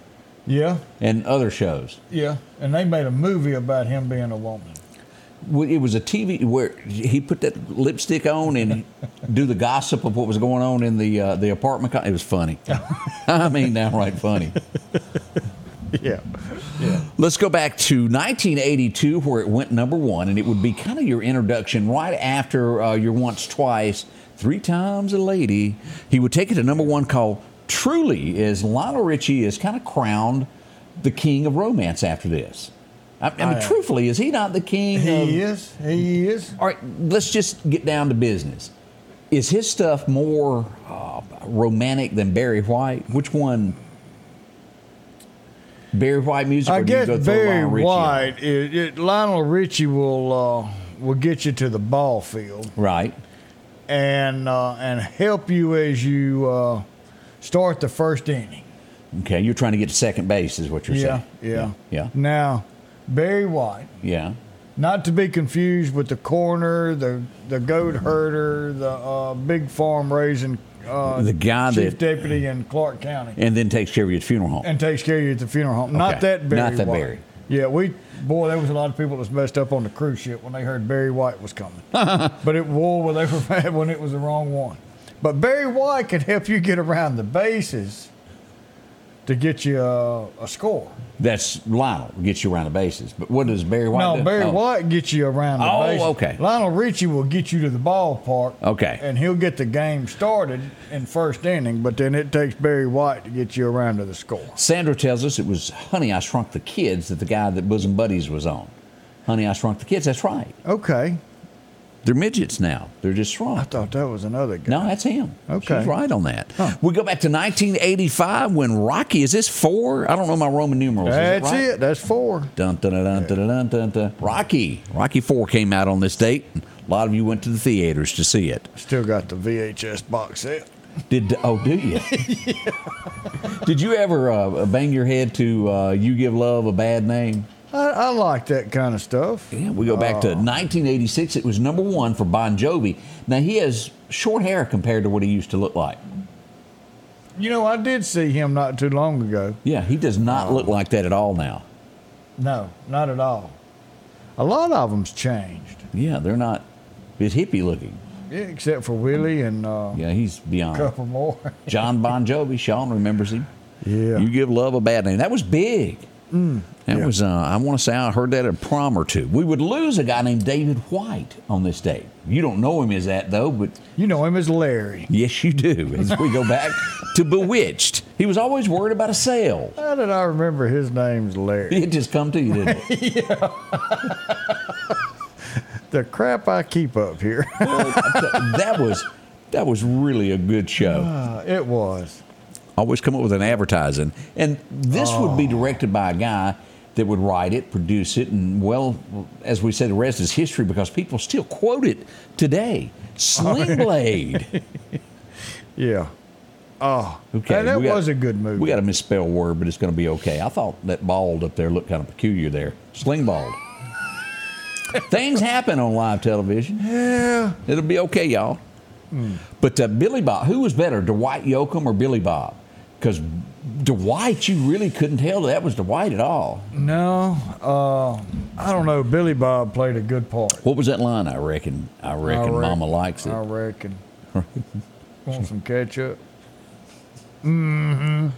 yeah, and other shows. yeah, and they made a movie about him being a woman. It was a TV where he put that lipstick on and do the gossip of what was going on in the uh, the apartment. co- It was funny. I mean, downright funny. Yeah, Let's go back to 1982, where it went number one, and it would be kind of your introduction right after uh, your once, twice, three times a lady. He would take it to number one, called Truly, is Lionel Richie is kind of crowned the king of romance after this. I, I mean, I- truthfully, is he not the king? he of, is. He is. All right, let's just get down to business. Is his stuff more uh, romantic than Barry White? Which one? Barry White music? I or do you guess go Barry Lionel White. It, it, Lionel Richie will uh, will get you to the ball field Right. and uh, and help you as you uh, start the first inning. Okay, you're trying to get to second base, is what you're Yeah, saying. yeah, Yeah. Now, Barry White, Yeah. not to be confused with the corner, the the goat herder, the uh, big farm raising uh, The guy chief that- deputy in Clarke County And then takes care of you at funeral home. and takes care of you at the funeral home. Okay. Not that Barry. Not that White. Barry. Yeah, we boy, there was a lot of people that was messed up on the cruise ship when they heard Barry White was coming. but it war well, they were mad when it was the wrong one. But Barry White can help you get around the bases to get you a, a score. That's Lionel gets you around the bases. But what does Barry White no, do? Barry Oh. White gets you around the Oh, bases. okay. Lionel Richie will get you to the ballpark. Okay. And he'll get the game started in first inning, but then it takes Barry White to get you around to the score. Sandra tells us it was Honey, I Shrunk the Kids that the guy that Bosom Buddies was on. Honey, I Shrunk the Kids. That's right. Okay. They're midgets now. They're just shrunk. I thought that was another guy. No, that's him. Okay. She's right on that. We go back to 1985 when Rocky, is this four? I don't know my Roman numerals. Is that That's right? it. That's four. Dun, dun, dun, dun, dun, dun, dun, dun. Rocky. Rocky 4 came out on this date. A lot of you went to the theaters to see it. Still got the VHS box set. Did Oh, do you? Did you ever uh, bang your head to uh, You Give Love a Bad Name? I, I like that kind of stuff. Yeah, we go back to 1986. It was number one for Bon Jovi. Now, he has short hair compared to what he used to look like. You know, I did see him not too long ago. Yeah, he does not look like that at all now. No, not at all. A lot of them's changed. Yeah, they're not as hippie looking. Yeah, except for Willie and uh, Yeah, he's beyond a beyond. couple more. Jon Bon Jovi, Sean remembers him. yeah. You give love a bad name. That was big. That yeah. was, uh, I want to say, I heard that at a prom or two. We would lose a guy named David White on this date. You don't know him as that, though, but you know him as Larry. yes, you do. As we go back to Bewitched, he was always worried about a sale. How did I remember his name's Larry? It just come to you, didn't it? the crap I keep up here. that was that was really a good show. Uh, it was. Always come up with an advertising, and this would be directed by a guy that would write it, produce it, and well, as we said, the rest is history because people still quote it today. Sling Blade. Yeah. Oh, Okay, and that got- was a good movie. We got a misspelled word, but it's going to be okay. I thought that bald up there looked kind of peculiar there. Sling bald. Things happen on live television. yeah. It'll be okay, y'all. But uh, Billy Bob, who was better, Dwight Yoakam or Billy Bob? Because Dwight, you really couldn't tell that was Dwight at all. No, uh, I don't know. Billy Bob played a good part. What was that line? I reckon. I reckon I Mama likes it. I reckon. Want some ketchup? Mm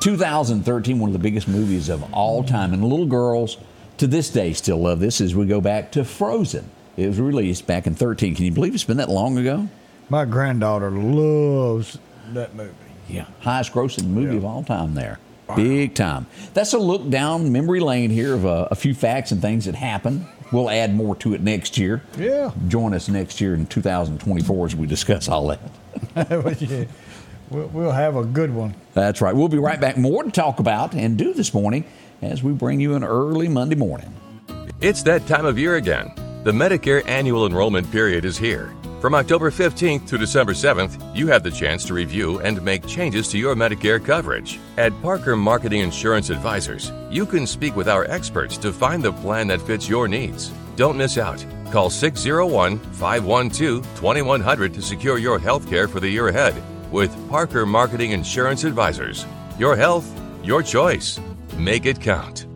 2013, one of the biggest movies of all time, and little girls to this day still love this. As we go back to Frozen, it was released back in 13. Can you believe it's been that long ago? My granddaughter loves that movie. Yeah, highest grossing movie of all time there. Big time. That's a look down memory lane here of a, a few facts and things that happened. We'll add more to it next year. Yeah. Join us next year in 2024 as we discuss all that. We'll, we'll have a good one. That's right. We'll be right back. More to talk about and do this morning as we bring you an early Monday morning. It's that time of year again. The Medicare annual enrollment period is here. From October 15th to December 7th, you have the chance to review and make changes to your Medicare coverage. At Parker Marketing Insurance Advisors, you can speak with our experts to find the plan that fits your needs. Don't miss out. Call 601 512 2100 to secure your health care for the year ahead with Parker Marketing Insurance Advisors. Your health, your choice. Make it count.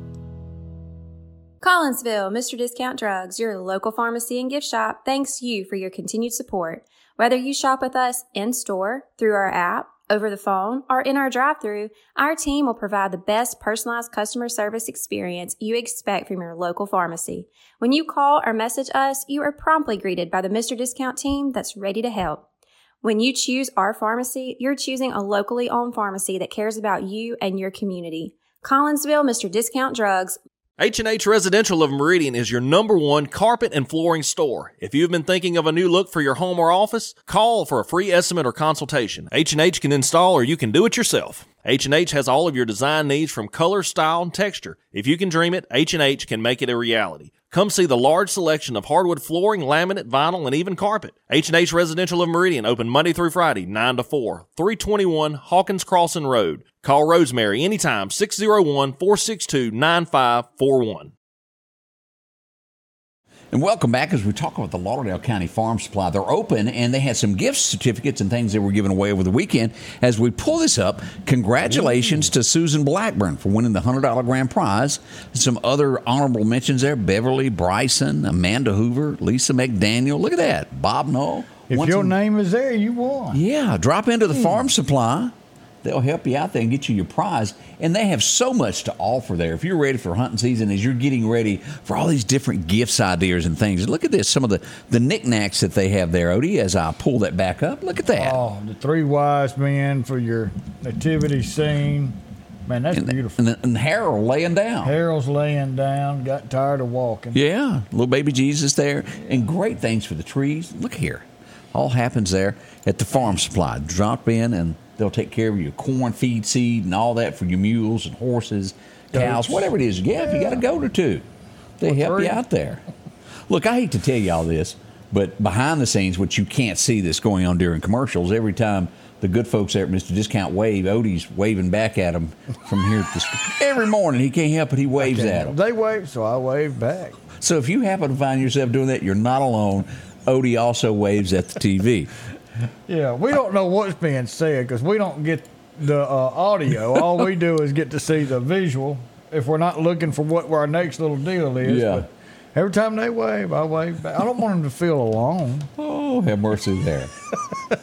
Collinsville, Mr. Discount Drugs, your local pharmacy and gift shop, thanks you for your continued support. Whether you shop with us in store, through our app, over the phone, or in our drive through, our team will provide the best personalized customer service experience you expect from your local pharmacy. When you call or message us, you are promptly greeted by the Mr. Discount team that's ready to help. When you choose our pharmacy, you're choosing a locally owned pharmacy that cares about you and your community. Collinsville, Mr. Discount Drugs, H&H Residential of Meridian is your number one carpet and flooring store. If you've been thinking of a new look for your home or office, call for a free estimate or consultation. H&H can install or you can do it yourself. H&H has all of your design needs from color, style, and texture. If you can dream it, H&H can make it a reality. Come see the large selection of hardwood flooring, laminate, vinyl, and even carpet. H&H Residential of Meridian open Monday through Friday, 9 to 4, 321 Hawkins Crossing Road. Call Rosemary anytime, 601 462 9541. And welcome back as we talk about the Lauderdale County Farm Supply. They're open and they had some gift certificates and things they were giving away over the weekend. As we pull this up, congratulations to Susan Blackburn for winning the $100 grand prize. Some other honorable mentions there Beverly Bryson, Amanda Hoover, Lisa McDaniel. Look at that. Bob Knoll. If Won your some- name is there, you won. yeah, drop into the hmm. farm supply. They'll help you out there and get you your prize. And they have so much to offer there. If you're ready for hunting season, as you're getting ready for all these different gifts ideas and things, look at this. Some of the, the knickknacks that they have there, Odie, as I pull that back up. Look at that. Oh, the three wise men for your nativity scene. Man, that's and, beautiful. and, and Harold laying down. Harold's laying down, got tired of walking. Yeah, little baby Jesus there. And great things for the trees. Look here. All happens there at the farm supply. Drop in and they'll take care of your corn feed seed and all that for your mules and horses, cows, Goats. whatever it is. Yeah, if you got a goat or two, they Or help three. you out there. Look, I hate to tell you all this, but behind the scenes, what you can't see that's going on during commercials, every time the good folks there at Mr. Discount wave, Odie's waving back at him from here at the every morning. He can't help it. He waves at them. They waved, so I waved back. So if you happen to find yourself doing that, you're not alone. Odie also waves at the TV. Yeah, we don't know what's being said because we don't get the uh, audio. All we do is get to see the visual if we're not looking for what our next little deal is. Yeah. But every time they wave, I wave back. I don't want them to feel alone. Oh, have mercy there.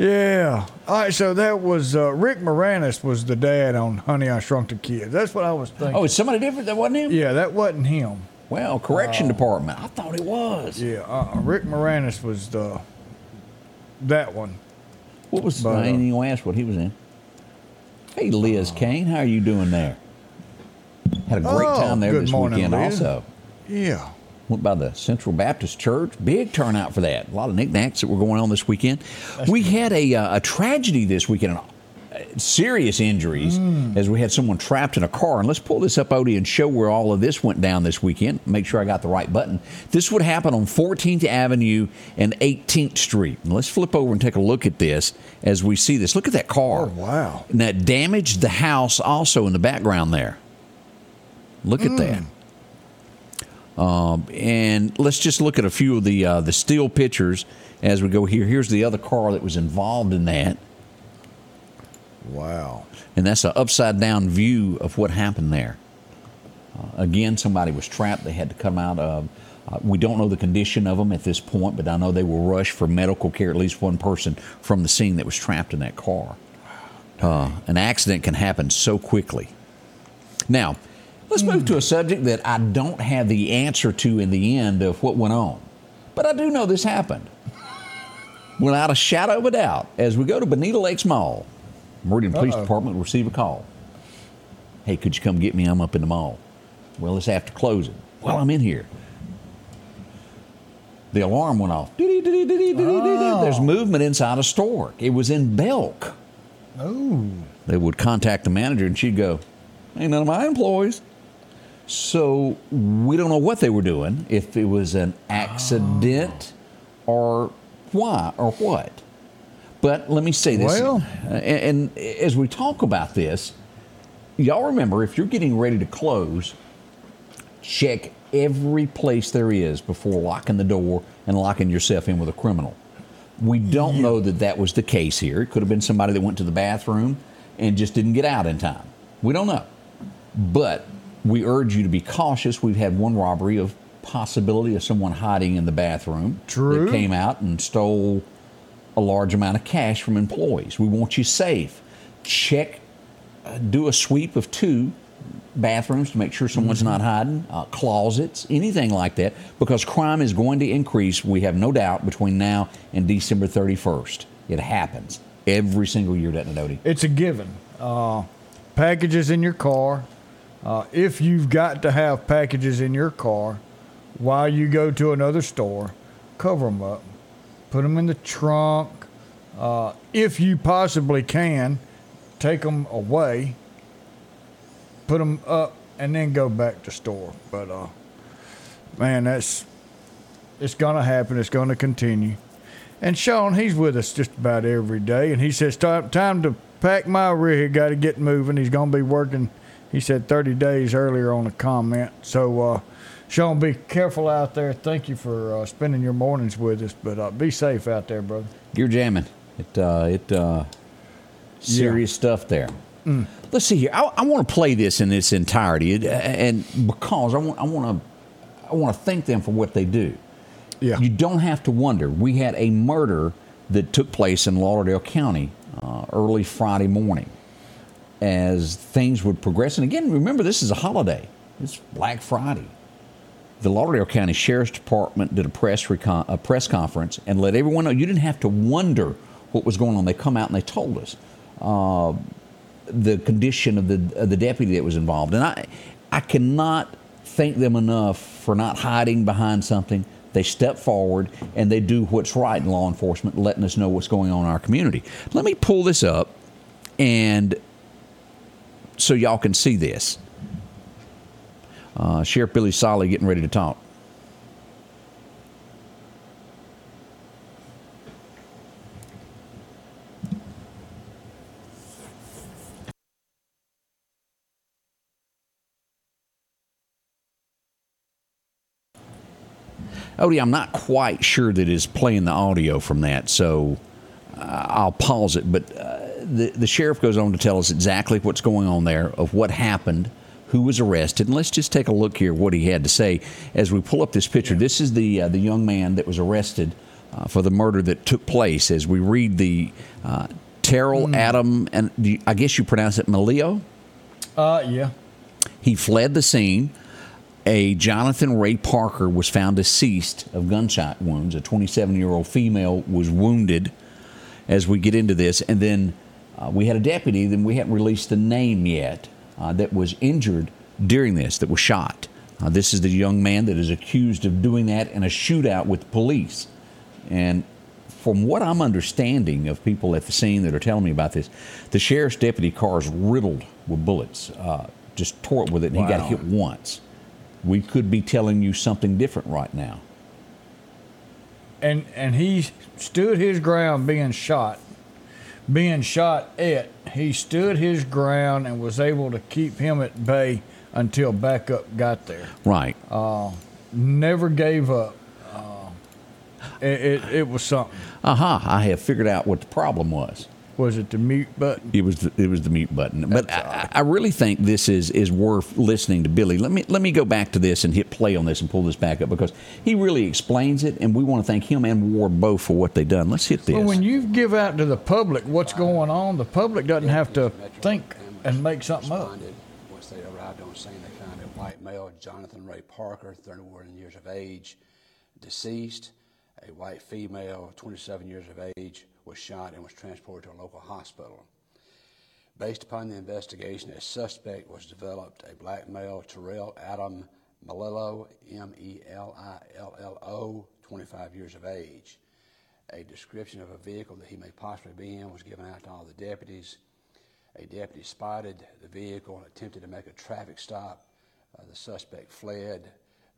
Yeah. All right. So that was uh, Rick Moranis was the dad on Honey I Shrunk the Kids. That's what I was thinking. Oh, it's somebody different that wasn't him? yeah, that wasn't him. Well, correction department. I thought it was. Yeah, uh, Rick Moranis was the that one. What was But, uh, ain't even gonna ask what he was in. Hey, Liz Kane, how are you doing there? Had a great Oh, time there this morning, weekend Liz. also. Yeah. Went by the Central Baptist Church. Big turnout for that. A lot of knickknacks that were going on this weekend. we had a, uh, a tragedy this weekend. uh, Serious injuries Mm. as we had someone trapped in a car. And let's pull this up, Odie, and show where all of this went down this weekend. Make sure I got the right button. This would happen on 14th Avenue and 18th Street. And let's flip over and take a look at this as we see this. Look at that car. Oh, wow. And that damaged the house also in the background there. Look at that. Um, and let's just look at a few of the uh, the still pictures as we go here. Here's the other car that was involved in that, Wow. and that's an upside down view of what happened there. Uh, again, somebody was trapped. They had to come out of. Uh, we don't know the condition of them at this point, but I know they were rushed for medical care. At least one person from the scene that was trapped in that car. Uh, an accident can happen so quickly. Now, let's move to a subject that I don't have the answer to in the end of what went on. But I do know this happened. Without a shadow of a doubt, as we go to Bonita Lakes Mall, Meridian Police Uh-oh. Department will receive a call. Hey, could you come get me? I'm up in the mall. Well, it's after closing. Well, I'm in here. The alarm went off. Oh. There's movement inside a store. It was in Belk Oh. they would contact the manager and she'd go, Ain't none of my employees. So we don't know what they were doing, if it was an accident oh. or why or what. But let me say this. Well- and, and as we talk about this, y'all remember if you're getting ready to close, check every place there is before locking the door and locking yourself in with a criminal. We don't know that that was the case here. It could have been somebody that went to the bathroom and just didn't get out in time. We don't know. But we urge you to be cautious. We've had one robbery of possibility of someone hiding in the bathroom True. that came out and stole a large amount of cash from employees. We want you safe. Check, uh, do a sweep of two bathrooms to make sure someone's not hiding, uh, closets, anything like that, because crime is going to increase, we have no doubt, between now and December 31st. It happens every single year, doesn't it, Odie? It's a given. Uh, packages in your car. Uh, if you've got to have packages in your car while you go to another store, cover them up. Put them in the trunk. Uh, if you possibly can, take them away. Put them up and then go back to store. But uh, man, that's it's gonna happen. It's gonna continue. And Sean, he's with us just about every day, and he says, "Time, time to pack my rig. Got to get moving." He's gonna be working. He said 30 days earlier on a comment. So, uh, Sean, be careful out there. Thank you for uh, spending your mornings with us, but uh, be safe out there, brother. You're jamming. It, uh, it, uh, serious stuff there. Mm. Let's see here. I, I want to play this in its entirety, It- and because I want, I want to, I want to thank them for what they do. Yeah. You don't have to wonder. We had a murder that took place in Lauderdale County uh, early Friday morning. As things would progress, and again, remember this is a holiday. It's Black Friday. The Lauderdale County Sheriff's Department did a press recon- a press conference and let everyone know you didn't have to wonder what was going on. They come out and they told us uh, the condition of the of the deputy that was involved, and I I cannot thank them enough for not hiding behind something. They step forward and they do what's right in law enforcement, letting us know what's going on in our community. Let me pull this up, and so y'all can see this. Uh, Sheriff Billy Sollie getting ready to talk. Odie, I'm not quite sure that it's playing the audio from that, so uh, I'll pause it. But uh, the the sheriff goes on to tell us exactly what's going on there, of what happened, who was arrested, and let's just take a look here what he had to say as we pull up this picture. This is the uh, the young man that was arrested uh, for the murder that took place. As we read the uh, Terrell Adam, and you- I guess you pronounce it Malio. Uh, yeah. He fled the scene. A Jonathan Ray Parker was found deceased of gunshot wounds. A 27 year old female was wounded as we get into this. And then uh, we had a deputy, then we hadn't released the name yet, uh, that was injured during this, that was shot. Uh, this is the young man that is accused of doing that in a shootout with police. And from what I'm understanding of people at the scene that are telling me about this, the sheriff's deputy car is riddled with bullets, uh, just tore it with it, and he got hit once. We could be telling you something different right now. and and he stood his ground being shot being shot at he stood his ground and was able to keep him at bay until backup got there Right. Uh, never gave up uh, it, it, it was something Aha, I have figured out what the problem was. Was it the mute button It was the, it was the mute button. But I, I really think this is is worth listening to Billy. Let me let me go back to this and hit play on this and pull this back up because he really explains it, and we want to thank him and Ward both for what they've done. Let's hit this. well when you give out to the public what's going on the public doesn't have to think and make something up. Once they arrived on scene, they found a white male, Jonathan Ray Parker, 31 years of age, deceased. A white female, 27 years of age, was shot and was transported to a local hospital. Based upon the investigation, a suspect was developed, a black male, Terrell Adam Melillo, M E L I L L O, 25 years of age. A description of a vehicle that he may possibly be in was given out to all the deputies. A deputy spotted the vehicle and attempted to make a traffic stop. Uh, the suspect fled.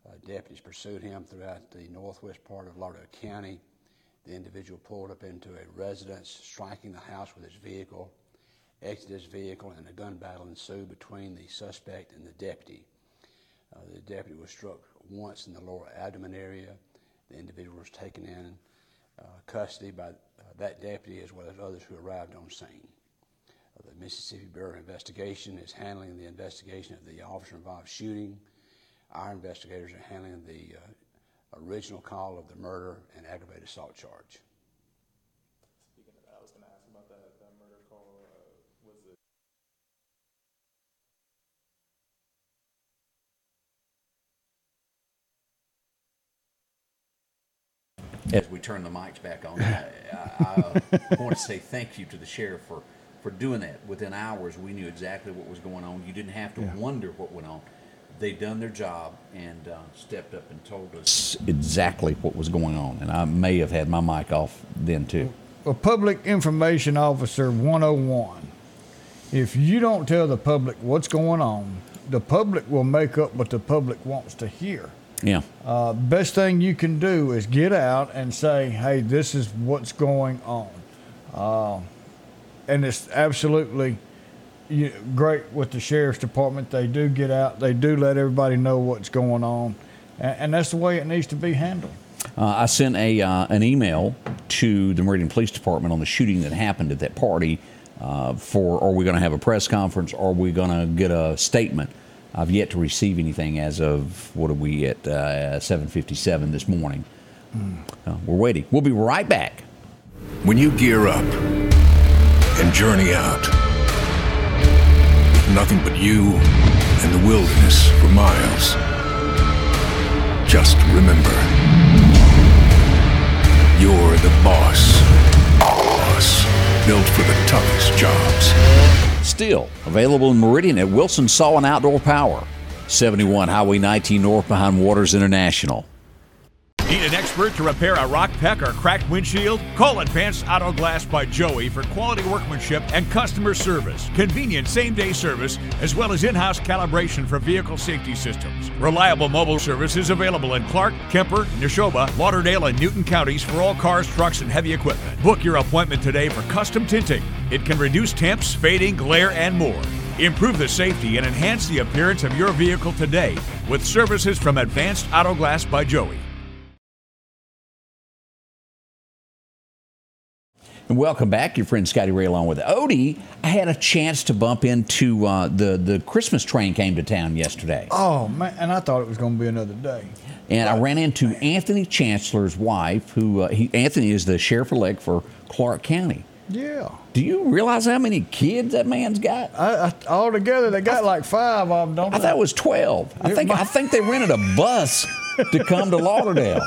Uh, deputies pursued him throughout the northwest part of Lauderdale County. The individual pulled up into a residence, striking the house with his vehicle, exited his vehicle, and a gun battle ensued between the suspect and the deputy. Uh, the deputy was struck once in the lower abdomen area. The individual was taken in uh, custody by uh, that deputy as well as others who arrived on scene. Uh, the Mississippi Bureau of Investigation is handling the investigation of the officer involved shooting. Our investigators are handling the uh, original call of the murder and aggravated assault charge. Speaking of that, I was going to ask about that, that murder call. Uh, was it? As we turn the mics back on, I, I, I want to say thank you to the sheriff for, for doing that. Within hours, we knew exactly what was going on. You didn't have to Yeah. wonder what went on. They done their job and uh, stepped up and told us exactly what was going on. And I may have had my mic off then too. a public information officer 101. If you don't tell the public what's going on, the public will make up what the public wants to hear. Yeah. Uh, best thing you can do is get out and say, "Hey, this is what's going on," uh, and it's absolutely you great with the sheriff's department. They do get out, they do let everybody know what's going on, and, and that's the way it needs to be handled. Uh, I sent a uh, an email to the Meridian Police Department on the shooting that happened at that party. Uh, for are we going to have a press conference? Or are we going to get a statement? I've yet to receive anything as of what are we at uh, 7:57 this morning. Uh, we're waiting. We'll be right back. When you gear up and journey out, with nothing but you and the wilderness for miles, just remember you're the boss. Boss, built for the toughest jobs. Still available in Meridian at Wilson Saw and Outdoor Power, 71 Highway 19 North behind Waters International. Need an expert to repair a rock peck or cracked windshield? Call Advanced Auto Glass by Joey for quality workmanship and customer service, convenient same day service, as well as in house calibration for vehicle safety systems. Reliable mobile service is available in Clarke, Kemper, Neshoba, Lauderdale, and Newton counties for all cars, trucks, and heavy equipment. Book your appointment today for custom tinting. It can reduce temps, fading, glare, and more. Improve the safety and enhance the appearance of your vehicle today with services from Advanced Auto Glass by Joey. And welcome back, your friend Scotty Ray along with Odie. I had a chance to bump into uh, the the Christmas train came to town yesterday, Oh man, and I thought it was going to be another day. and I ran into Anthony Chancellor's wife, who uh, he, Anthony is the sheriff elect for Clarke County. Yeah. Do you realize how many kids that man's got? I, I, all together, they got like five of them, don't I they? thought it was twelve. I think I think they rented a bus to come to Lauderdale.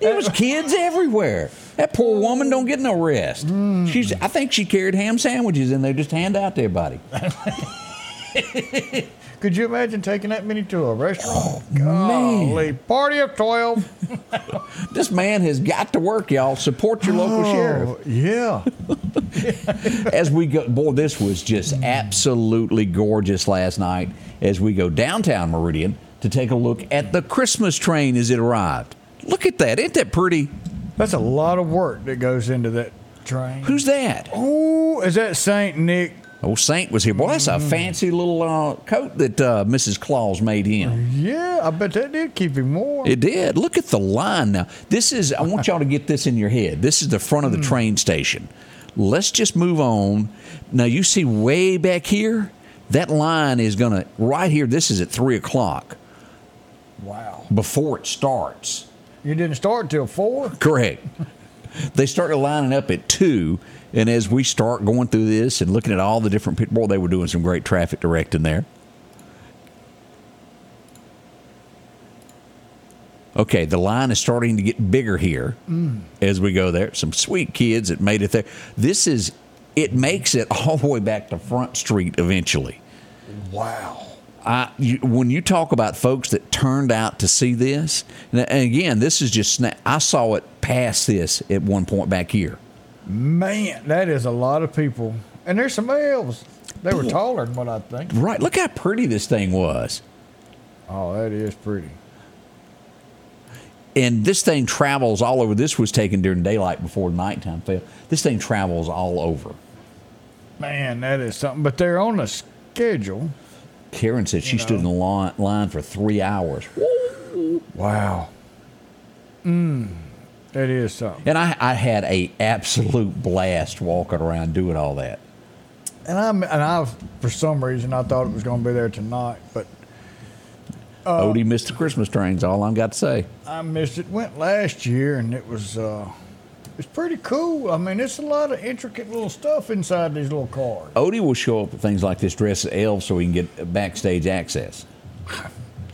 There was kids everywhere. That poor woman don't get no rest. Mm. She's. I think she carried ham sandwiches in there just hand out to everybody. Could you imagine taking that many to a restaurant? man. Golly, party of 12. This man has got to work, y'all. Support your local Oh, sheriff. Yeah. As we go, boy, this was just absolutely gorgeous last night. As we go downtown Meridian to take a look at the Christmas train as it arrived. Look at that! Ain't that pretty? That's a lot of work that goes into that train. Who's that? Oh, is that Saint Nick? Oh, Saint was here. Boy, that's a fancy little uh, coat that uh, Mrs. Claus made him. Yeah, I bet that did keep him warm. It did. Look at the line now. This is, I want y'all to get this in your head. This is the front of the train station. Let's just move on. Now, you see way back here, that line is going to, right here, this is at 3 o'clock wow. before it starts. You didn't start till 4? Correct. they started lining up at 2. And as we start going through this and looking at all the different people, boy, they were doing some great traffic directing there. Okay, the line is starting to get bigger here mm. as we go there. Some sweet kids that made it there. This is, it makes it all the way back to Front Street eventually. Wow. I, you, when you talk about folks that turned out to see this, and again, this is just, sna- I saw it past this at one point back here. Man, that is a lot of people. And there's some elves. They were taller than what I think. Right. Look how pretty this thing was. Oh, that is pretty. And this thing travels all over. This was taken during daylight before nighttime fell. This thing travels all over. Man, that is something. But they're on a schedule. Karen said she You stood in the line, line for three hours. Wow. Mm, that is something. And I, I had a absolute blast walking around doing all that. And I'm and I for some reason I thought it was going to be there tonight, but uh, Odie missed the Christmas trains. All I've got to say. I missed it. Went last year and it was uh, it's pretty cool. I mean, it's a lot of intricate little stuff inside these little cars. Odie will show up at things like this dressed as elf so he can get backstage access.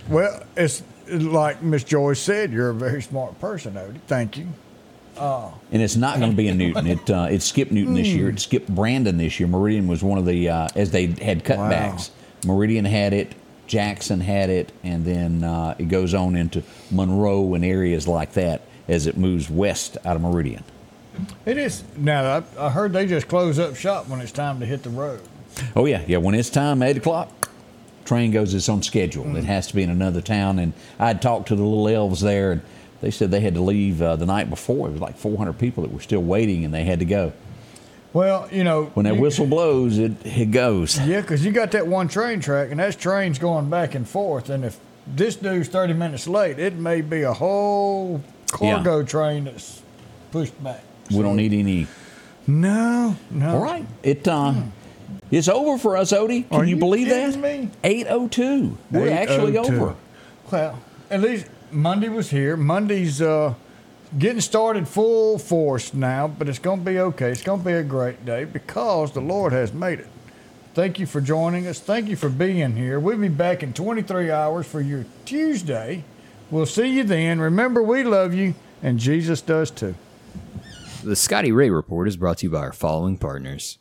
Well, it's like Miss Joyce said, you're a very smart person, Odie. Thank you. Uh, And it's not going to be a Newton. It uh, it skipped Newton this year. It skipped Brandon this year. Meridian was one of the uh, as they had cutbacks. Meridian had it. Jackson had it, and then uh, it goes on into Monroe and areas like that as it moves west out of Meridian. it is now. I, I heard they just close up shop when it's time to hit the road. Oh yeah, yeah. When it's time, eight o'clock, train goes its on schedule. It has to be in another town. And I'd talked to the little elves there, and they said they had to leave uh, the night before. It was like 400 people that were still waiting, and they had to go. Well, you know, When that you- whistle blows, it it goes. Yeah, because you got that one train track, and that train's going back and forth. And if this dude's 30 minutes late, it may be a whole cargo train that's pushed back. We don't need any. No, no. All right, it uh, it's over for us, Odie. Can Are you, you believe that? me? 802. We're actually over. Well, at least Monday was here. Monday's uh, getting started full force now, but it's going to be okay. It's going to be a great day because the Lord has made it. Thank you for joining us. Thank you for being here. We'll be back in 23 hours for your Tuesday. We'll see you then. Remember, we love you, and Jesus does too. The Scotty Ray Report is brought to you by our following partners